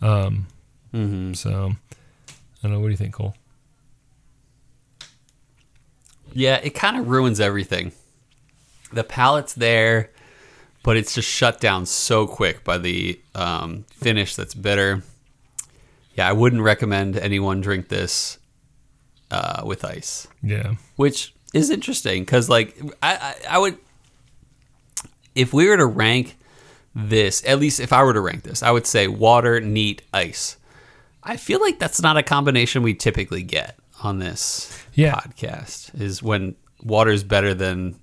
Um, Mhm. so I don't know. What do you think, Cole? Yeah, it kind of ruins everything. The palate's there, but it's just shut down so quick by the um, finish that's bitter. Yeah, I wouldn't recommend anyone drink this uh, with ice, Yeah, which is interesting because, like, I, I, I would, if we were to rank this, at least if I were to rank this, I would say water, neat, ice. I feel like that's not a combination we typically get on this Yeah. podcast. Is when water is better than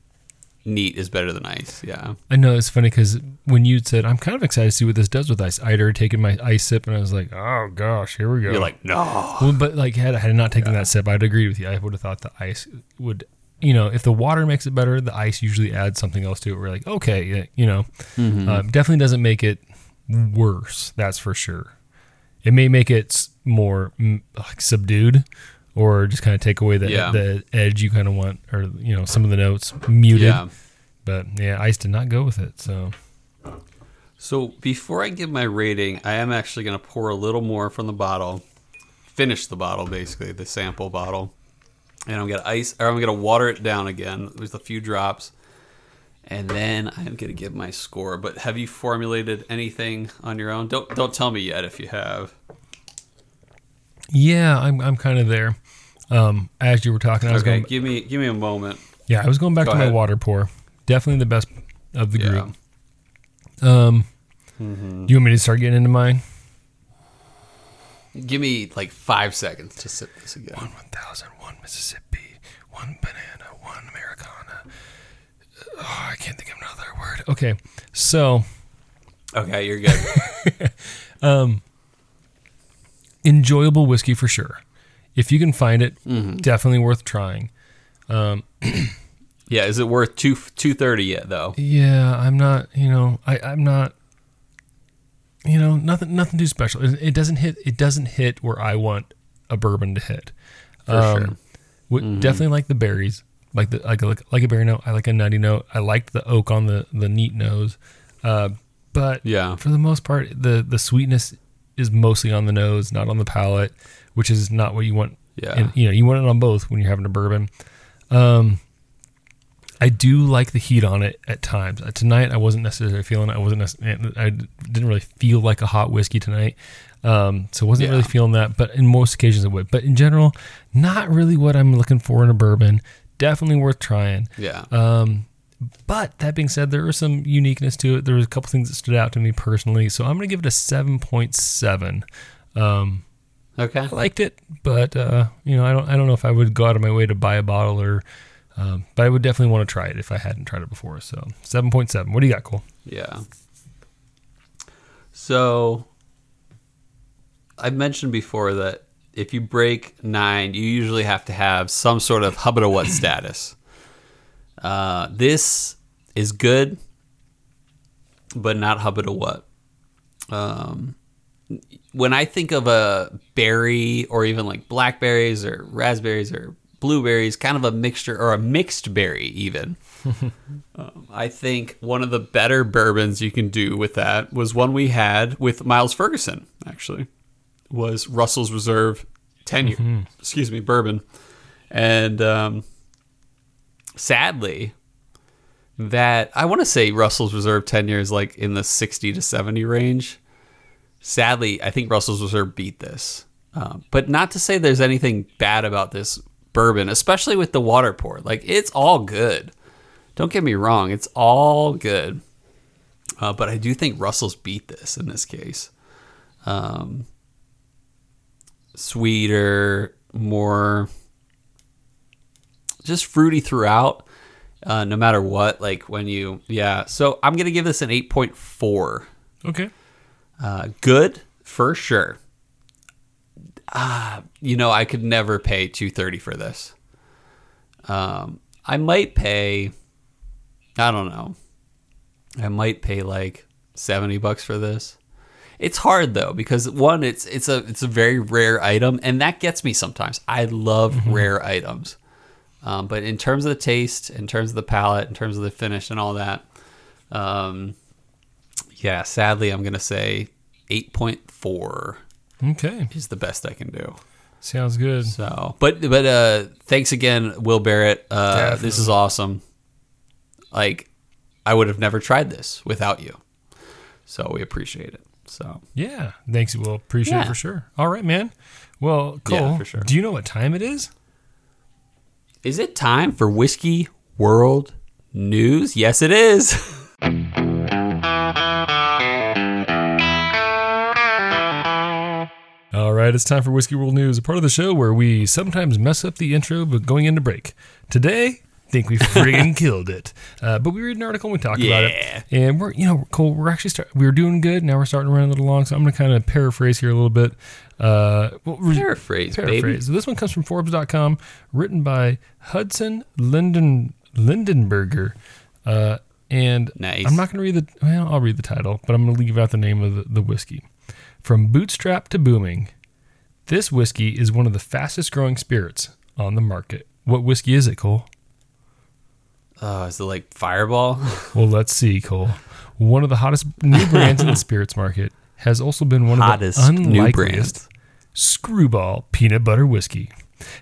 neat is better than ice. Yeah. I know it's funny because when you said I'm kind of excited to see what this does with ice, I'd already taken my ice sip and I was like, oh gosh, here we go. You're like, no. Well, but like had had I not taken that sip, I'd agree with you. I would have thought the ice would, you know, if the water makes it better, the ice usually adds something else to it. We're like, okay, you know, um, definitely doesn't make it worse. That's for sure. It may make it more like subdued, or just kind of take away the Yeah. the edge you kind of want, or you know, some of the notes muted. Yeah. But yeah, ice did not go with it. So So before I give my rating, I am actually going to pour a little more from the bottle, finish the bottle basically, the sample bottle, and I'm going to ice or I'm going to water it down again with a few drops, and then I'm going to give my score. But have you formulated anything on your own? Don't don't tell me yet if you have. Yeah, I'm I'm kind of there. Um, as you were talking, I was Okay, going. give me give me a moment. Yeah, I was going back Go to my water pour. Definitely the best of the Yeah. group. Um, Mm-hmm. do you want me to start getting into mine? Give me like five seconds to sip this again. One one thousand, one Mississippi, one banana, one Americana. Oh, I can't think of another word. Okay, so Okay, you're good. *laughs* enjoyable whiskey for sure. If you can find it, Mm-hmm. definitely worth trying. *clears throat* yeah, is it worth two two thirty yet though? Yeah, I'm not. You know, I I'm not. You know, nothing nothing too special. It, it doesn't hit. It doesn't hit where I want a bourbon to hit. For Um, sure. Would Definitely like the berries, like the like like like a berry note. I like a nutty note. I liked the oak on the the neat nose, uh, but Yeah. for the most part, the the sweetness is mostly on the nose, not on the palate, which is not what you want. Yeah. And, you know, you want it on both when you're having a bourbon. Um, I do like the heat on it at times. Uh, tonight, I wasn't necessarily feeling. it. I wasn't. I didn't really feel like a hot whiskey tonight. Um, so wasn't Yeah. really feeling that. But in most occasions, it would. But in general, not really what I'm looking for in a bourbon. Definitely worth trying. Yeah. Um, but that being said, there was some uniqueness to it. There was a couple things that stood out to me personally. So I'm going to give it a 7.7. Um, okay. I liked it, but uh, you know, I don't, I don't know if I would go out of my way to buy a bottle or, um, but I would definitely want to try it if I hadn't tried it before. So 7.7. What do you got, Cole? Yeah. So I mentioned before that if you break nine, you usually have to have some sort of hubba what *clears throat* status. Uh, this is good, but not hubba what. Um, when I think of a berry or even like blackberries or raspberries or blueberries, kind of a mixture or a mixed berry, even. *laughs* um, I think one of the better bourbons you can do with that was one we had with Miles Ferguson, actually, was Russell's Reserve 10 year, excuse me, bourbon. And um, sadly, that I want to say Russell's Reserve 10 years like in the 60 to 70 range. Sadly, I think Russell's Reserve beat this. Um, but not to say there's anything bad about this bourbon, especially with the water pour. Like it's all good. Don't get me wrong, it's all good. Uh, but I do think Russell's beat this in this case. Um, sweeter, more just fruity throughout, uh, no matter what. Like when you, yeah. So I'm gonna give this an 8.4. Okay. Uh, good for sure. Ah, you know, I could never pay 230 for this. Um, I might pay I don't know. I might pay like 70 bucks for this. It's hard though because one it's it's a it's a very rare item and that gets me sometimes. I love rare items. Um, but in terms of the taste, in terms of the palate, in terms of the finish and all that, um, yeah, sadly, I'm gonna say 8.4 Okay. is the best I can do. Sounds good. So, but but uh, thanks again, Will Barrett. Uh, this is awesome. Like, I would have never tried this without you. So we appreciate it. So Yeah. Thanks. We'll appreciate it for sure. All right, man. Well, Cole, Yeah, for sure. do you know what time it is? Is it time for whiskey world news? Yes, it is. *laughs* All right, it's time for Whiskey World News, a part of the show where we sometimes mess up the intro but going into break. Today, think we friggin' *laughs* killed it. Uh, but we read an article and we talked about it. And we're, you know, Cole, we're actually start, we were doing good. Now we're starting to run a little long, so I'm going to kind of paraphrase here a little bit. Uh, well, re- Paraphrase, baby. So this one comes from Forbes.com, written by Hudson Linden Lindenberger. Uh, and Nice. I'm not going to read the, well, I'll read the title, but I'm going to leave out the name of the, the whiskey. From bootstrap to booming, this whiskey is one of the fastest growing spirits on the market. What whiskey is it, Cole? Oh, is it like Fireball? *laughs* Well, let's see, Cole. One of the hottest new brands in the *laughs* spirits market has also been one Hottest of the hottest new unlikeliest brands. Screwball Peanut Butter Whiskey.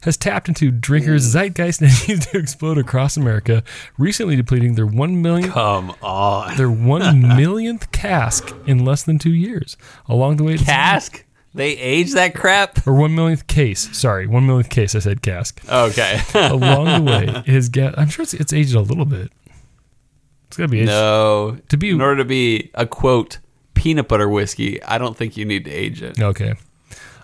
Has tapped into drinkers' mm. zeitgeist and *laughs* needs to explode across America, recently depleting their one million Come on. their one millionth cask in less than two years. Along the way, Cask? They age that crap? or one millionth case. Sorry, one millionth case. I said cask. Okay. *laughs* Along the way, it has. I'm sure it's, it's aged a little bit. It's gotta be aged. no. To be- in order to be a quote peanut butter whiskey, I don't think you need to age it. Okay.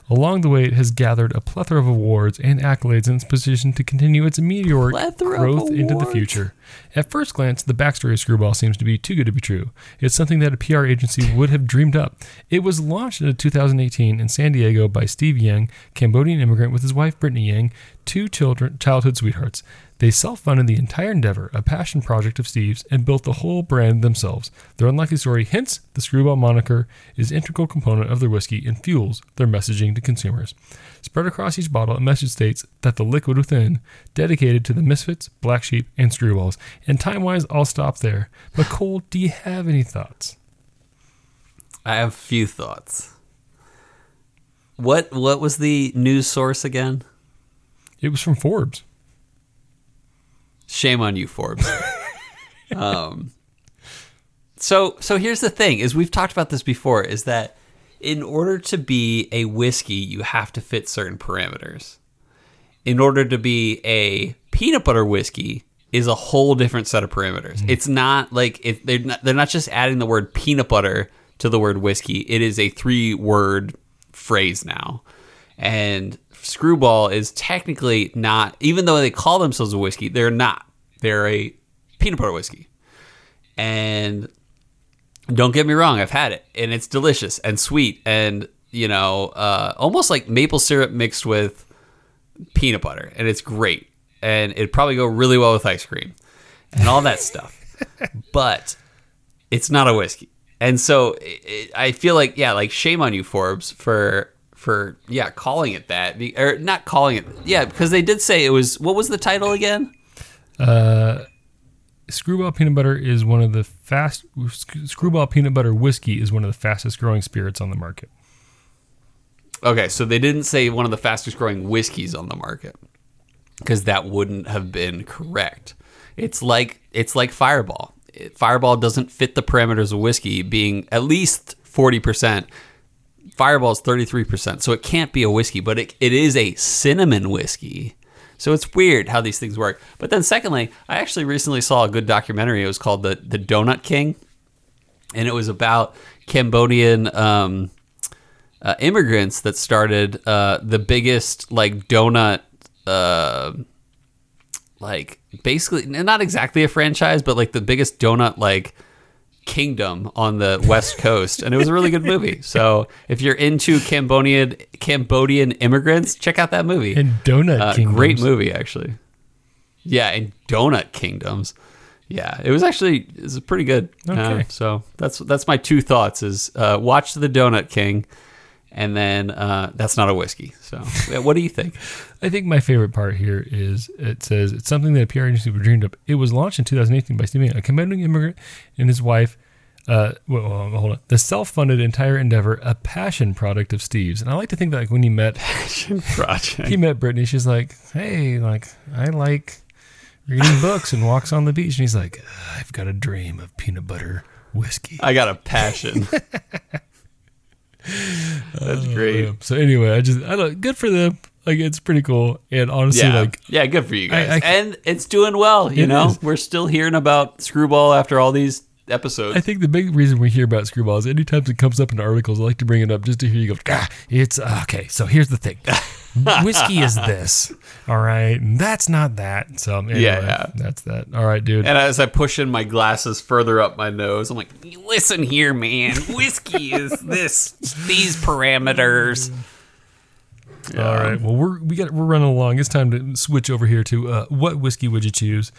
Along the way, it has gathered a plethora of awards and accolades in its position to continue its meteoric Plethora of growth into the awards. future. At first glance, the backstory of Screwball seems to be too good to be true. It's something that a PR agency would have dreamed up. It was launched in 2018 in San Diego by Steve Yeng, Cambodian immigrant with his wife Brittany Yeng, two children, childhood sweethearts. They self-funded the entire endeavor, a passion project of Steve's, and built the whole brand themselves. Their unlikely story hints the Screwball moniker is integral component of their whiskey and fuels their messaging to consumers. Spread across each bottle, a message states that the liquid within, dedicated to the misfits, black sheep, and screwballs. And time-wise, I'll stop there. But Cole, do you have any thoughts? I have a few thoughts. What what was the news source again? It was from Forbes. Shame on you, Forbes. *laughs* um, so so here's the thing: is we've talked about this before. Is that in order to be a whiskey, you have to fit certain parameters. In order to be a peanut butter whiskey, is a whole different set of parameters. It's not like it, they're not, they're not just adding the word peanut butter to the word whiskey. It is a three word phrase now, and Screwball is technically not, even though they call themselves a whiskey, they're not. They're a peanut butter whiskey. And don't get me wrong, I've had it, and it's delicious and sweet, and you know, uh, almost like maple syrup mixed with peanut butter, and it's great, and it'd probably go really well with ice cream and all that stuff. *laughs* But it's not a whiskey. and so it, it- I feel like yeah, like shame on you, Forbes, for for yeah calling it that Be- or not calling it yeah because they did say it was what was the title again? Uh, Screwball peanut butter is one of the fast. Screwball peanut butter whiskey is one of the fastest growing spirits on the market. Okay, so they didn't say one of the fastest growing whiskeys on the market because that wouldn't have been correct. It's like it's like Fireball. Fireball doesn't fit the parameters of whiskey being at least 40%. Fireball is 33%, so it can't be a whiskey, but it, it is a cinnamon whiskey. So it's weird how these things work. But then secondly, I actually recently saw a good documentary. It was called The The Donut King. And it was about Cambodian um, uh, immigrants that started uh, the biggest like donut uh, like basically not exactly a franchise but like the biggest donut like kingdom on the west coast. And it was a really good movie. *laughs* So if you're into cambodian cambodian immigrants check out that movie. And donut uh, kingdoms. great movie actually. Yeah and donut kingdoms. Yeah it was actually it was pretty good. Uh, Okay. so that's that's my two thoughts is uh, watch the donut king and then uh, that's not a whiskey so what do you think *laughs* I think my favorite part here is it says it's something that a PR agency would dreamed up. It was launched in 2018 by Stephen, a Cambodian immigrant and his wife. Uh, well, well, hold on. The self-funded entire endeavor, a passion product of Steve's. And I like to think that like when he met, *laughs* passion project he met Brittany. She's like, "Hey, like I like reading books and walks on the beach." And he's like, "I've got a dream of peanut butter whiskey." i got a passion *laughs* *laughs* that's great Yeah. So anyway, I just I don't good for them. Like it's pretty cool. And honestly, yeah, like yeah, good for you guys. I- I- and it's doing well. You know, is. we're still hearing about Screwball after all these episodes. I think the big reason we hear about screwball is anytime it comes up in articles, I like to bring it up just to hear you go, ah, it's okay. So here's the thing *laughs* *laughs* whiskey is *laughs* this. All right. That's not that. So anyway, Yeah, yeah. that's that. All right, dude. and as I push in my glasses further up my nose, I'm like, "Listen here, man. Whiskey is *laughs* this these parameters." All right. Well, we're we got we're running along. It's time to switch over here to uh, what whiskey would you choose?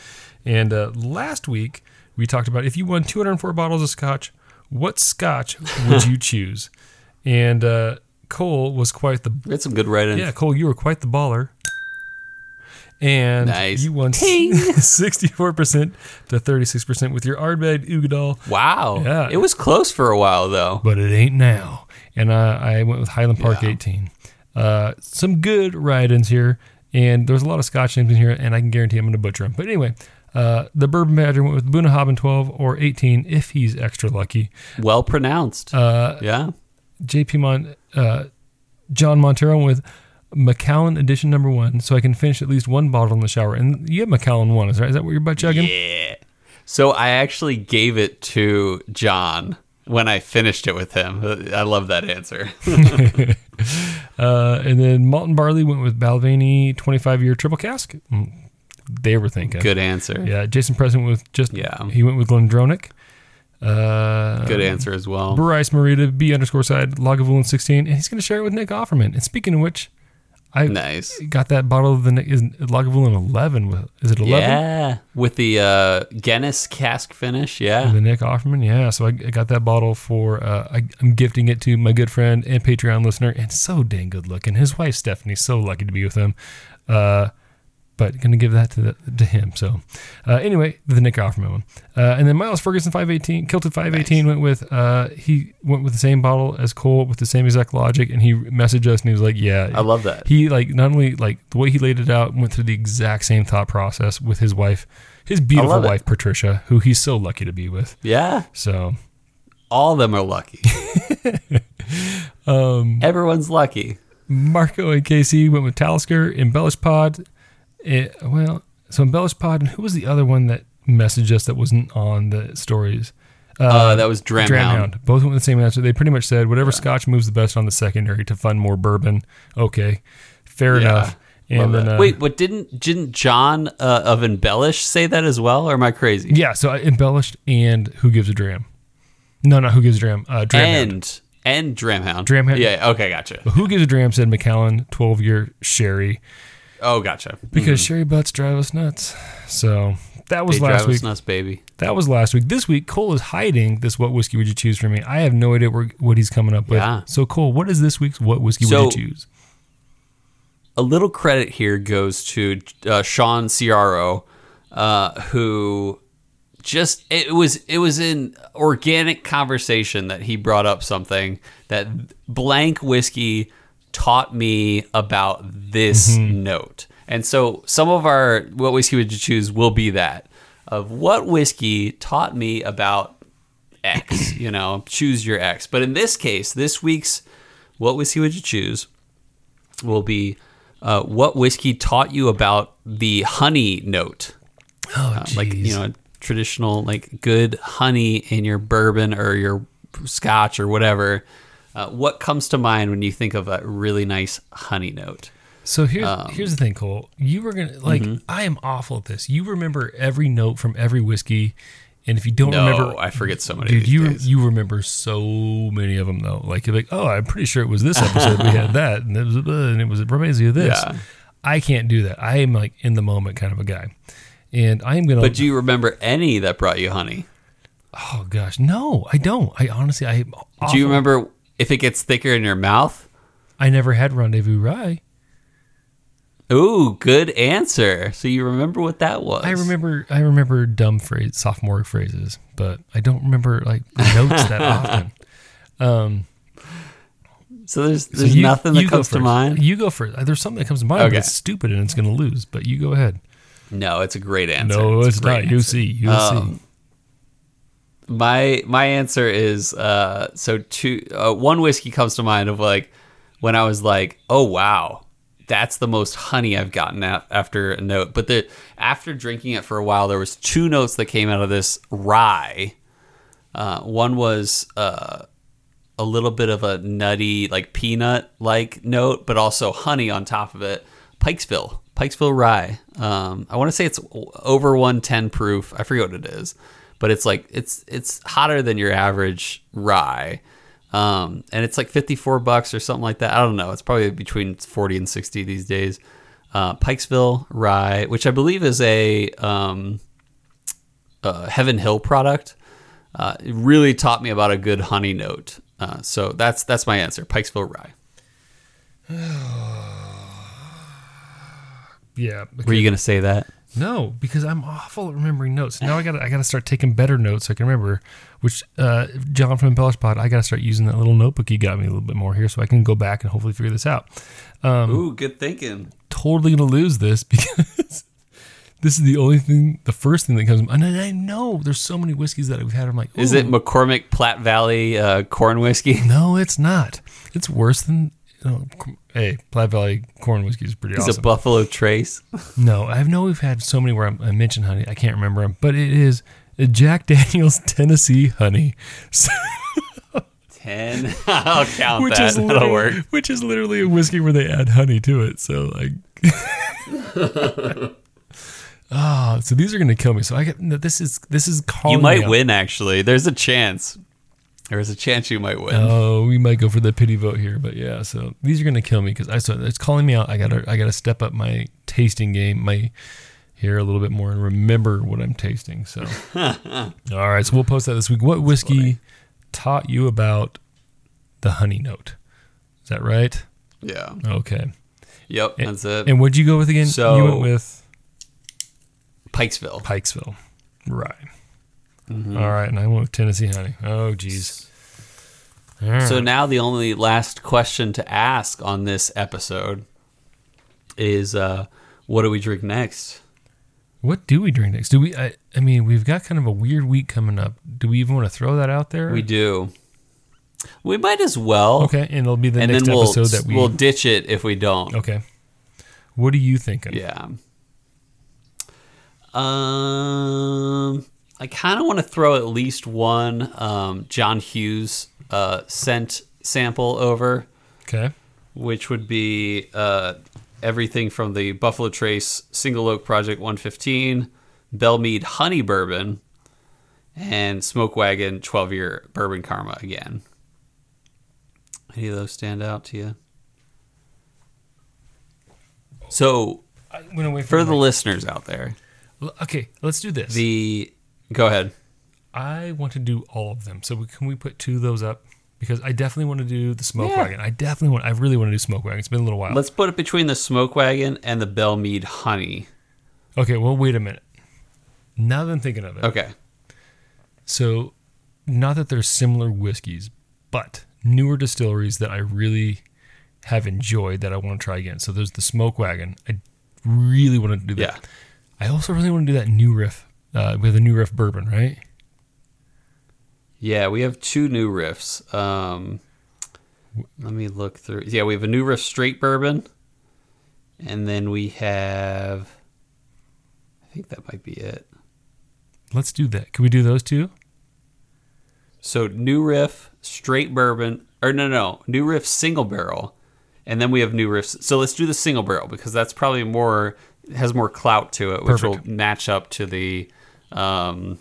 And uh, last week we talked about if you won 204 bottles of scotch, what scotch would you choose? And uh, Cole was quite the We had some good writing. yeah. Cole, you were quite the baller. And Nice. you won 64% *laughs* to 36% with your Ardbeg Uigeadail, Wow. Yeah. It was close for a while though. but it ain't now. And uh, I went with Highland Park Yeah. 18. Uh, some good ride-ins here, and there's a lot of Scotch names in here, and I can guarantee I'm going to butcher them. But anyway, uh, the Bourbon Badger went with Bunnahabhain 12 or 18 if he's extra lucky. Well pronounced. Uh, yeah. JP Mon, uh, John Montero with Macallan edition number one, so I can finish at least one bottle in the shower. And you have Macallan one, is that, is that what you're butt chugging? Yeah. So I actually gave it to John when I finished it with him. I love that answer. *laughs* *laughs* Uh, and then Malton Barley went with Balvenie 25 year triple cask. Mm, They were thinking. Good answer. Yeah, Jason Preston with just Yeah. He went with Glendronach. Uh, Good answer as well. Bryce Marita B underscore side Lagavulin 16, and he's going to share it with Nick Offerman. And speaking of which, I Nice. got that bottle of the Nick- is Lagavulin 11. With, is it 11? Yeah, with the uh, Guinness cask finish. Yeah, The Nick Offerman, yeah. So I, I got that bottle for. Uh, I, I'm gifting it to my good friend and Patreon listener, and so dang good looking. His wife Stephanie, so lucky to be with him. Uh, but gonna give that to the, to him. So uh, anyway, the Nick Offerman one, uh, and then Miles Ferguson 518, Kilted 518 went with. Uh, he went with the same bottle as Cole with the same exact logic, and he messaged us and he was like, "Yeah, I love that. he like not only like the way he laid it out went through the exact same thought process with his wife, his beautiful love it. wife Patricia, who he's so lucky to be with. Yeah, So all of them are lucky. *laughs* Um, Everyone's lucky. Marco and Casey went with Talisker, Embellish Pod. It, well, so Embellish Pod, and who was the other one that messaged us that wasn't on the stories? Uh, that was Dramhound. Dramhound. Both went with the same answer. They pretty much said whatever Scotch moves the best on the secondary to fund more bourbon. Okay, fair Yeah. enough. And then uh, Wait, what didn't didn't John uh, of Embellish say that as well? Or am I crazy? yeah. So I embellished and who gives a dram? No, not who gives a dram. Uh, Dramhound. and and Dramhound. Dramhound. Yeah. Okay. Gotcha. Who gives a dram said Macallan, twelve year sherry. Oh, gotcha. because sherry butts drive us nuts. So That was They last drive week. us nuts, baby. That was last week. This week, Cole is hiding this. What whiskey would you choose for me? I have no idea where, what he's coming up with. Yeah. So Cole, what is this week's? What whiskey So- would you choose? a little credit here goes to uh, Sean Ciaro, uh, who just it was it was in organic conversation that he brought up something that blank whiskey taught me about this note. And so some of our what whiskey would you choose will be that of what whiskey taught me about X, *clears throat* you know, choose your X. But in this case, this week's what whiskey would you choose will be uh, what whiskey taught you about the honey note, Oh, Uh, like you know, traditional like good honey in your bourbon or your scotch or whatever. Uh, what comes to mind when you think of a really nice honey note? So here's Um, here's the thing, Cole. You were gonna like mm-hmm. I am awful at this. You remember every note from every whiskey, and if you don't No, remember, I forget so many. dude, these you days. you remember so many of them though. Like you're like, oh, I'm pretty sure it was this episode we had *laughs* that, and it was uh, and it was you of this. Yeah. I can't do that. I am like in the moment kind of a guy, and I am gonna. But do you remember any that brought you honey? oh gosh, no, I don't. I honestly, I Do you remember if it gets thicker in your mouth? I never had rendezvous rye. Ooh, good answer. So you remember what that was? I remember I remember dumb phrase sophomore phrases, but I don't remember like the notes that *laughs* often. Um, So there's so there's you- nothing that comes to mind. You go first. There's something that comes to mind, Okay. but it's stupid and it's going to lose. But you go ahead. No, it's a great answer. no, it's great not. You see, you Um, see. My my answer is uh so two uh, one whiskey comes to mind of like when I was like, "Oh wow, that's the most honey I've gotten after a note." But the after drinking it for a while, there was two notes that came out of this rye. Uh, one was uh, a little bit of a nutty, like peanut like note, but also honey on top of it. Pikesville, Pikesville rye. Um, I want to say it's over 110 proof. I forget what it is, but it's like it's it's hotter than your average rye. Um, and it's like 54 bucks or something like that. I don't know. It's probably between 40 and 60 these days. Uh, Pikesville rye, which I believe is a um, uh, Heaven Hill product. Uh, it really taught me about a good honey note. Uh, so that's that's my answer. Pikesville rye. *sighs* Yeah. Were you gonna say that? No, because I'm awful at remembering notes. Now I got to I got to start taking better notes so I can remember. Which uh, John from Embellish Pod, I got to start using that little notebook he got me a little bit more here, so I can go back and hopefully figure this out. Um, Ooh, good thinking. totally gonna lose this *laughs* because this is the only thing, the first thing that comes. And I know there's so many whiskeys that we've had. I'm like, Is it McCormick Platte Valley uh, corn whiskey? No, it's not. It's worse than. Know, hey, Platte Valley corn whiskey is pretty Is awesome. it Buffalo Trace? *laughs* No, I know we've had so many where I'm, I mentioned honey. I can't remember them, but it is a Jack *laughs* Daniel's Tennessee honey, So- *laughs* Ten. I'll count which that. is That'll work. which is literally a whiskey where they add honey to it. So like, ah, so these are gonna kill me. So I get no, this is this is calling You might win. Actually, there's a chance. There's a chance you might win. Oh, we might go for the pity vote here, but yeah. So these are gonna kill me because I so it's calling me out. I gotta I gotta step up my tasting game, my here a little bit more, and remember what I'm tasting. So *laughs* all right, so we'll post that this week. What whiskey taught you about the honey note? Is that right? yeah. Okay. Yep. That's it. And what'd you go with again? So- you went with Pikesville. Pikesville, right? Mm-hmm. All right, and I went with Tennessee honey. Oh, geez. Right. So now the only last question to ask on this episode is, uh, what do we drink next? What do we drink next? Do we? I, I mean, we've got kind of a weird week coming up. Do we even want to throw that out there? We do. We might as well. Okay, and it'll be the and next we'll episode that we. we'll ditch it if we don't. okay. What are you thinking? Yeah. Um, I kind of want to throw at least one um, John Hughes uh, scent sample over, Okay. which would be uh, everything from the Buffalo Trace Single Oak Project 115, Belle Meade Honey Bourbon, and Smoke Wagon 12 Year Bourbon Karma again. Any of those stand out to you? So, I went away from for the my- listeners out there, Okay, let's do this. The go ahead. I want to do all of them. So we, can we put two of those up? Because I definitely want to do the smoke Yeah. wagon. I definitely want. I really want to do smoke wagon. It's been a little while. Let's put it between the smoke wagon and the Belle Meade honey. okay. Well, wait a minute. Now that I'm thinking of it, Okay. so not that they're similar whiskeys, but newer distilleries that I really have enjoyed that I want to try again. So there's the smoke wagon. I really want to do that. Yeah. I also really want to do that new riff. Uh, we have the new riff bourbon, right? Yeah, we have two new riffs. Um, let me look through. Yeah, we have a new riff straight bourbon, and then we have. I think that might be it. Let's do that. Can we do those two? So new riff straight bourbon, or no, no, new riff single barrel, and then we have new riffs. So let's do the single barrel because that's probably more has more clout to it, which Perfect. will match up to the um,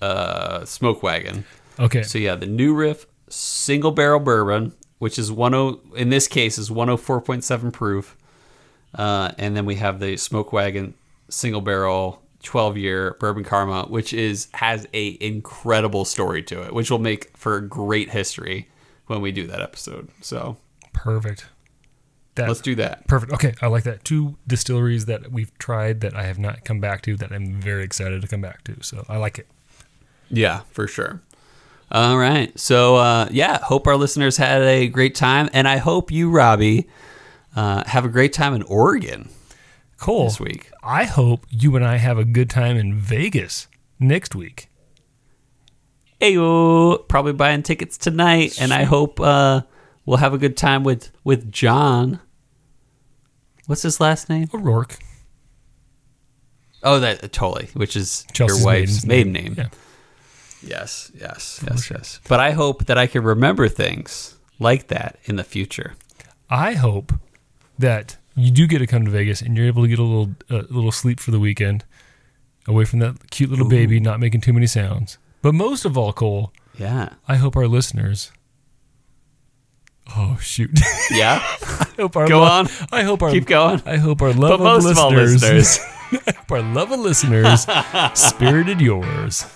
uh, smoke wagon. Okay. So yeah, the new riff single barrel bourbon, which is 10 in this case is 104.7 proof. Uh, and then we have the smoke wagon single barrel 12 year bourbon karma, which is has a incredible story to it, which will make for great history when we do that episode. So Perfect. That, let's do that. Perfect. Okay, I like that. Two distilleries that we've tried that I have not come back to that I'm very excited to come back to. So I like it. Yeah, for sure. All right. So, uh, yeah, hope our listeners had a great time. And I hope you, Robbie, uh, have a great time in Oregon Cool. this week. I hope you and I have a good time in Vegas next week. Ayo, probably buying tickets tonight, and I hope uh, we'll have a good time with with John. What's his last name? O'Rourke. Oh, that totally, which is Chelsea's your wife's maiden maiden name. Yeah. Yes, yes, yes, yes. But I hope that I can remember things like that in the future. I hope that you do get to come to Vegas and you're able to get a little a little sleep for the weekend, away from that cute little baby not making too many sounds. But most of all, Cole, Yeah, I hope our listeners. Oh shoot! *laughs* yeah. I hope our Go lo- on. I hope our Keep going. I hope our love But of of listeners, listeners. *laughs* I hope our love of listeners *laughs* spirited yours.